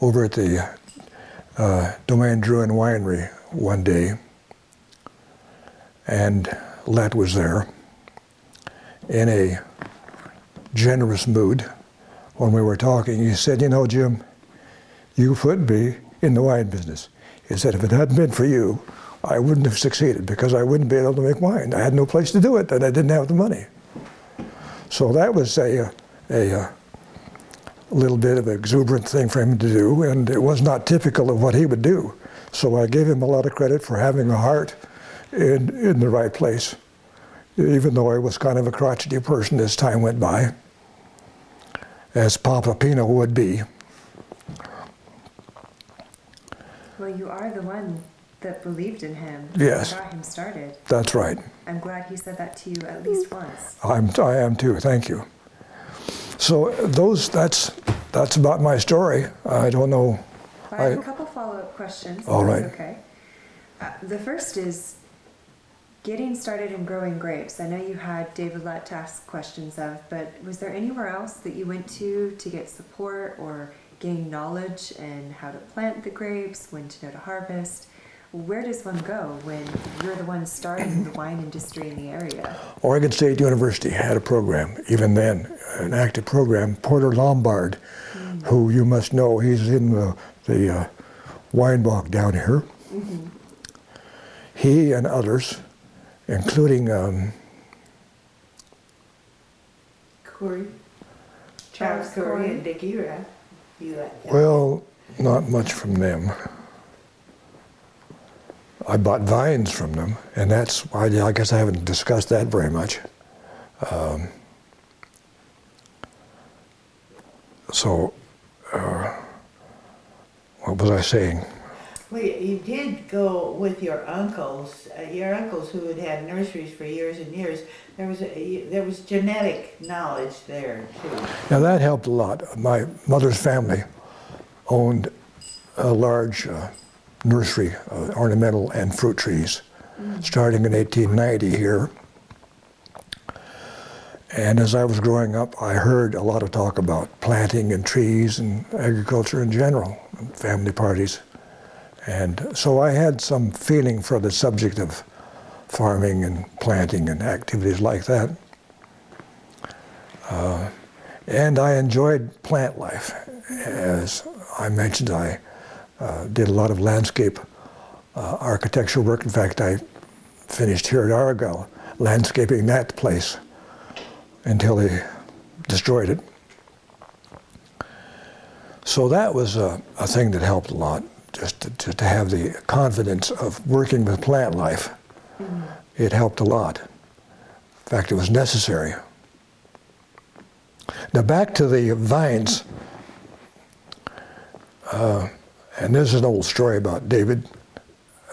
over at the uh, Domaine Drouhin Winery one day, and Lett was there in a generous mood when we were talking. He said, You know, Jim, you put me in the wine business. He said, If it hadn't been for you, I wouldn't have succeeded because I wouldn't be able to make wine. I had no place to do it and I didn't have the money. So that was a, a, a little bit of an exuberant thing for him to do, and it was not typical of what he would do. So I gave him a lot of credit for having a heart in, in the right place, even though I was kind of a crotchety person as time went by, as Papa Pinot would be. Well, you are the one that believed in him. Yes. Got him started. That's right. I'm glad he said that to you at least once. I'm, I am too. Thank you. So those that's that's about my story. I don't know. I have I- a couple follow-up questions. All right. Okay. Uh, the first is getting started in growing grapes. I know you had David Lett to ask questions of, but was there anywhere else that you went to to get support or gain knowledge in how to plant the grapes, when to know to harvest? Where does one go when you're the one starting the wine industry in the area? Oregon State University had a program, even then, an active program. Porter Lombard, who you must know, he's in the, the uh, Weinbach down here. He and others, including um, Coury? Charles Charles Coury Coury. and Dick Erath. You like them. Well, not much from them. I bought vines from them, and that's why I guess I haven't discussed that very much. Um, so, uh, what was I saying? Well, you- did go with your uncles, uh, your uncles who had had nurseries for years and years. There was a, there was genetic knowledge there too. Now that helped a lot. My mother's family owned a large uh, nursery, of ornamental and fruit trees, starting in 1890 here. And as I was growing up, I heard a lot of talk about planting and trees and agriculture in general, family parties. And so I had some feeling for the subject of farming and planting and activities like that. And I enjoyed plant life. As I mentioned, I uh, did a lot of landscape uh, architectural work. In fact, I finished here at Argyle, landscaping that place until they destroyed it. So that was a, a thing that helped a lot, just to, to, to have the confidence of working with plant life. It helped a lot. In fact, it was necessary. Now back to the vines. Uh, and this is an old story about David,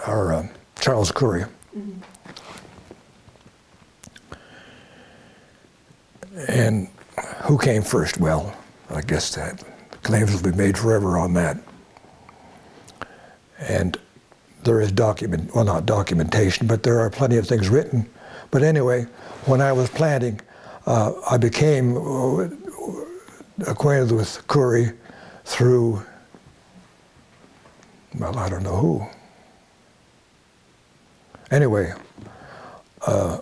or uh, Charles Coury. And who came first? Well, I guess that claims will be made forever on that. And there is document, well, not documentation, but there are plenty of things written. But anyway, when I was planting, uh, I became uh, acquainted with Coury through, well, I don't know who. Anyway, uh,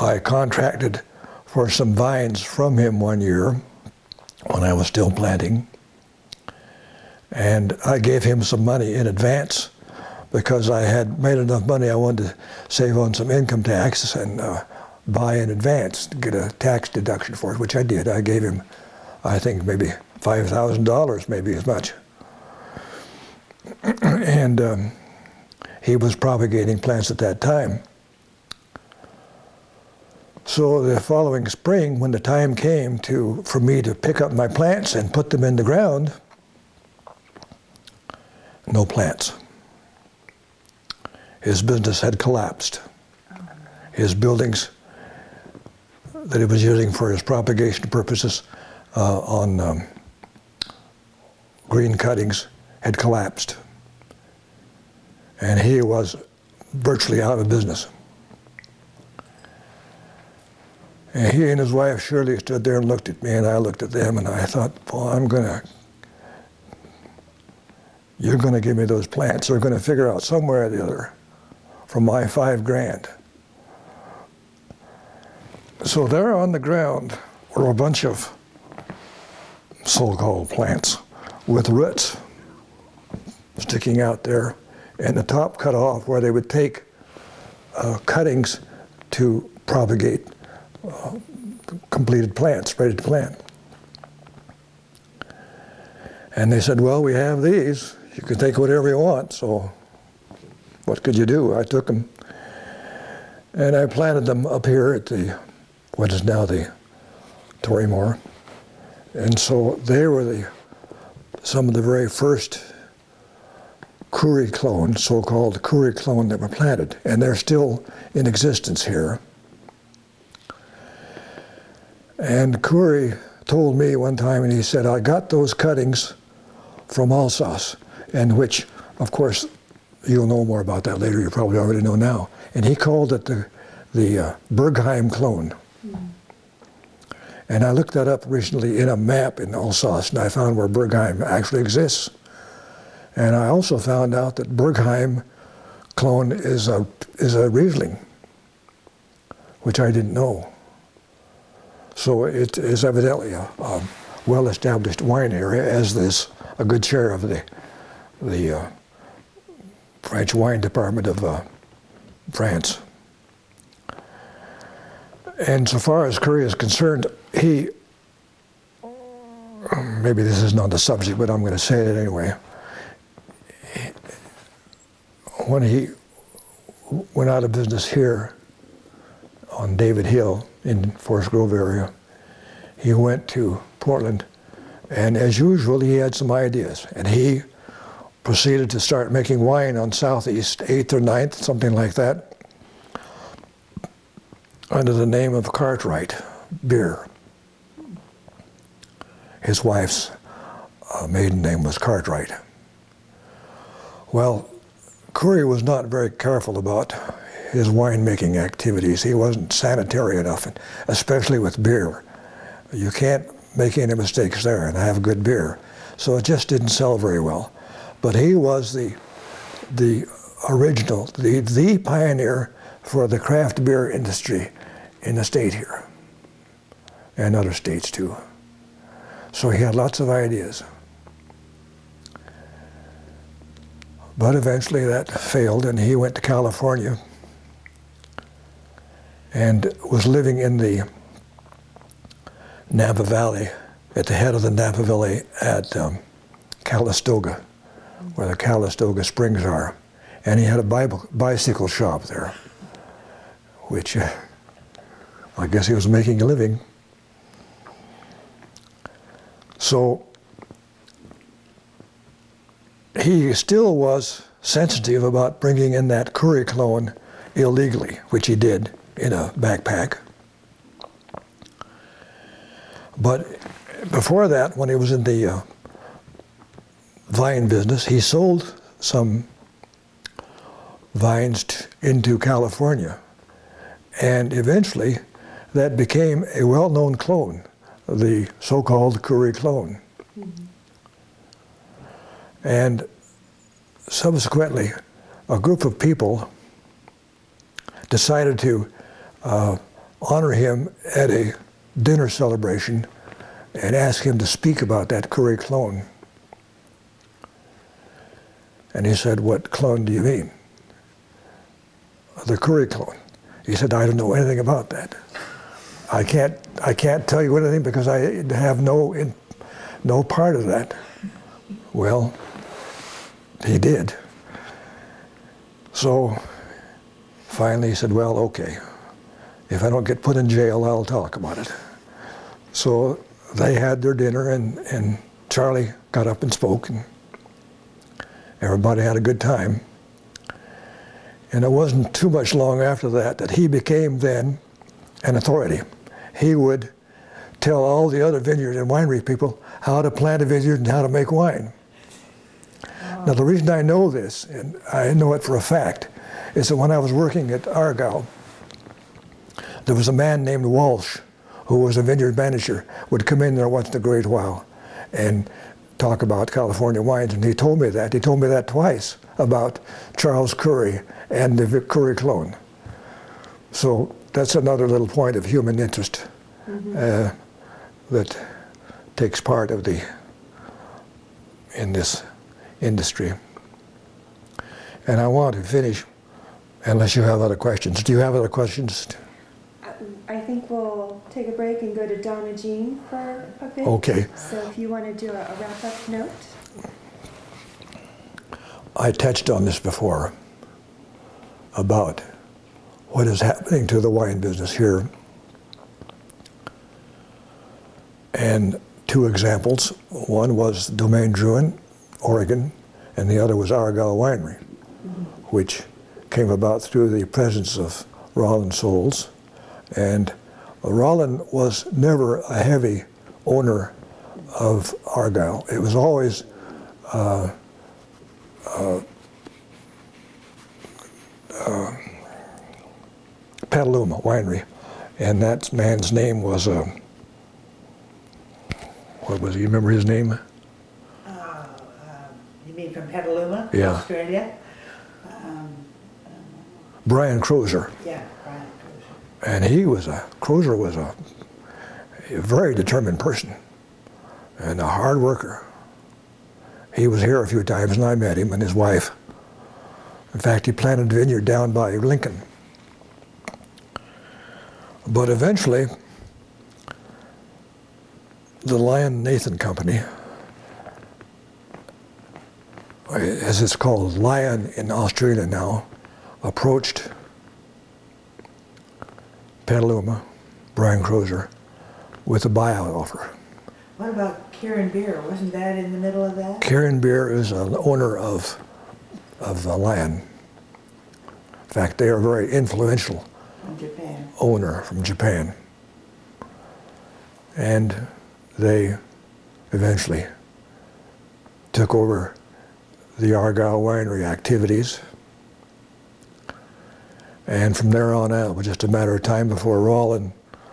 I contracted for some vines from him one year when I was still planting. And I gave him some money in advance because I had made enough money I wanted to save on some income tax and uh, buy in advance, to get a tax deduction for it, which I did. I gave him, I think, maybe $5,000, maybe as much. and um, he was propagating plants at that time. So the following spring, when the time came to for me to pick up my plants and put them in the ground, no plants. His business had collapsed. His buildings that he was using for his propagation purposes uh, on um, green cuttings had collapsed. And he was virtually out of business. And he and his wife Shirley stood there and looked at me, and I looked at them, and I thought, well, I'm going to, you're going to give me those plants. They're going to figure out somewhere or the other from my five grand. So there on the ground were a bunch of so-called plants with roots sticking out there, and the top cut off where they would take uh, cuttings to propagate uh, completed plants, ready to plant. And they said, well, we have these. You can take whatever you want. So what could you do? I took them and I planted them up here at the, what is now the Torii Mor. And so they were the, some of the very first Coury clones, so-called Coury clone that were planted. And they're still in existence here. And Coury told me one time, and he said, I got those cuttings from Alsace, and which, of course, you'll know more about that later. You probably already know now. And he called it the, the uh, Bergheim clone. And I looked that up recently in a map in Alsace, and I found where Bergheim actually exists. And I also found out that Bergheim clone is a, is a Riesling, which I didn't know. So it is evidently a, a well-established wine area, as this a good share of the the uh, French wine department of uh, France. And so far as Coury is concerned, he maybe this is not the subject, but I'm going to say it anyway. When he went out of business here on David Hill, in Forest Grove area. He went to Portland, and as usual, he had some ideas, and he proceeded to start making wine on Southeast 8th or 9th, something like that, under the name of Cartwright Beer. His wife's uh, maiden name was Cartwright. Well, Coury was not very careful about his winemaking activities. He wasn't sanitary enough, especially with beer. You can't make any mistakes there and have good beer. So it just didn't sell very well. But he was the, the original, the, the pioneer for the craft beer industry in the state here and other states too. So he had lots of ideas. But eventually that failed and he went to California and was living in the Napa Valley, at the head of the Napa Valley at um, Calistoga, where the Calistoga Springs are. And he had a Bible, bicycle shop there, which uh, I guess he was making a living. So he still was sensitive about bringing in that Coury clone illegally, which he did in a backpack. But before that, when he was in the uh, vine business, he sold some vines t- into California. And eventually, that became a well known clone, the so called Coury clone. Mm-hmm. And subsequently, a group of people decided to uh, honor him at a dinner celebration and ask him to speak about that Coury clone. And he said, What clone do you mean? The Coury clone. He said, I don't know anything about that. I can't, I can't tell you anything because I have no, in, no part of that. Well, he did. So finally he said, Well, okay If I don't get put in jail, I'll talk about it. So they had their dinner, and, and Charlie got up and spoke, and everybody had a good time. And it wasn't too much long after that that he became then an authority. He would tell all the other vineyard and winery people how to plant a vineyard and how to make wine. Now, the reason I know this, and I know it for a fact, is that when I was working at Argyle, there was a man named Walsh who was a vineyard manager, would come in there once in a great while and talk about California wines. And he told me that. He told me that twice about Charles Coury and the Coury clone. So that's another little point of human interest mm-hmm. uh, that takes part of the in this industry. And I want to finish, unless you have other questions. Do you have other questions? I think we'll take a break and go to Donna Jean for a bit. Okay. So if you want to do a, a wrap up note. I touched on this before about what is happening to the wine business here. And two examples. One was Domaine Drouhin, Oregon, and the other was Argyle Winery, mm-hmm. which came about through the presence of Rollin Soles and Rollin was never a heavy owner of Argyle. It was always uh, uh, uh, Petaluma Winery, and that man's name was uh, what was he? You remember his name? Uh, uh, you mean from Petaluma, yeah. Australia? Um, Brian Croser. Yeah and he was a Croser was a, a very determined person and a hard worker. He was here a few times, and I met him and his wife. In fact, he planted a vineyard down by Lincoln. But eventually, the Lion Nathan Company, as it's called, Lion in Australia now, approached Petaluma, Brian Croser, with a buyout offer. What about Kirin Beer? Wasn't that in the middle of that? Kirin Beer is an owner of, of the land. In fact, they are very influential from Japan. owner from Japan. And they eventually took over the Argyle winery activities and from there on out, it was just a matter of time before Rollin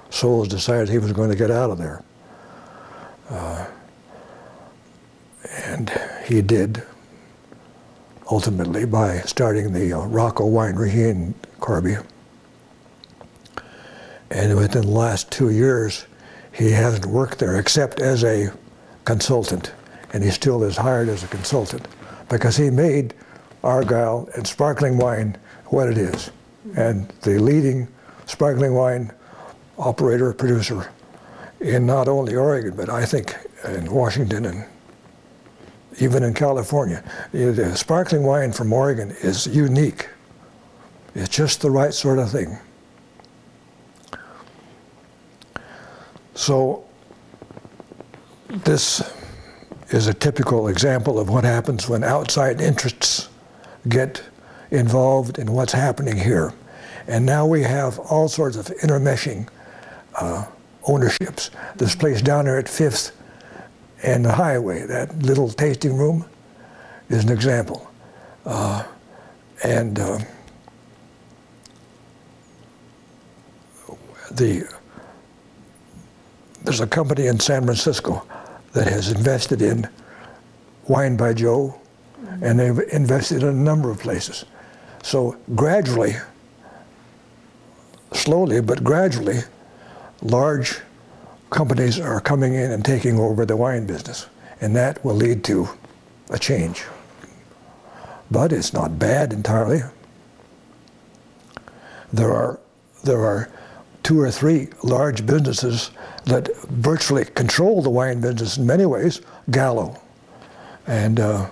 Soles decided he was going to get out of there. Uh, and he did, ultimately, by starting the uh, ROCO Winery in Corby. And within the last two years, he hasn't worked there except as a consultant. And he still is hired as a consultant because he made Argyle and sparkling wine what it is and the leading sparkling wine operator producer in not only Oregon, but I think in Washington and even in California. The sparkling wine from Oregon is unique. It's just the right sort of thing. So this is a typical example of what happens when outside interests get involved in what's happening here. And now we have all sorts of intermeshing uh, ownerships. This place down there at Fifth and the highway, that little tasting room, is an example. Uh, and uh, the there's a company in San Francisco that has invested in Wine by Joe, and they've invested in a number of places. So gradually, slowly but gradually, large companies are coming in and taking over the wine business, and that will lead to a change. But it's not bad entirely. There are there are two or three large businesses that virtually control the wine business in many ways. Gallo and uh,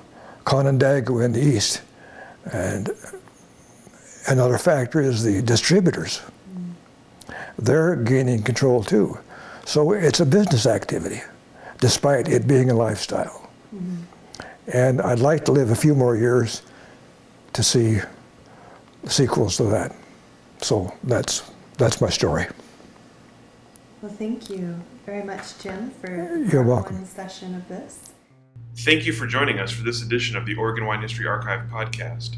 in the east, and Another factor is the distributors. they're gaining control too. So it's a business activity, despite it being a lifestyle. And I'd like to live a few more years to see sequels to that. So that's that's my story. Well, thank you very much, Jim, for You're welcome. one session of this. Thank you for joining us for this edition of the Oregon Wine History Archive podcast.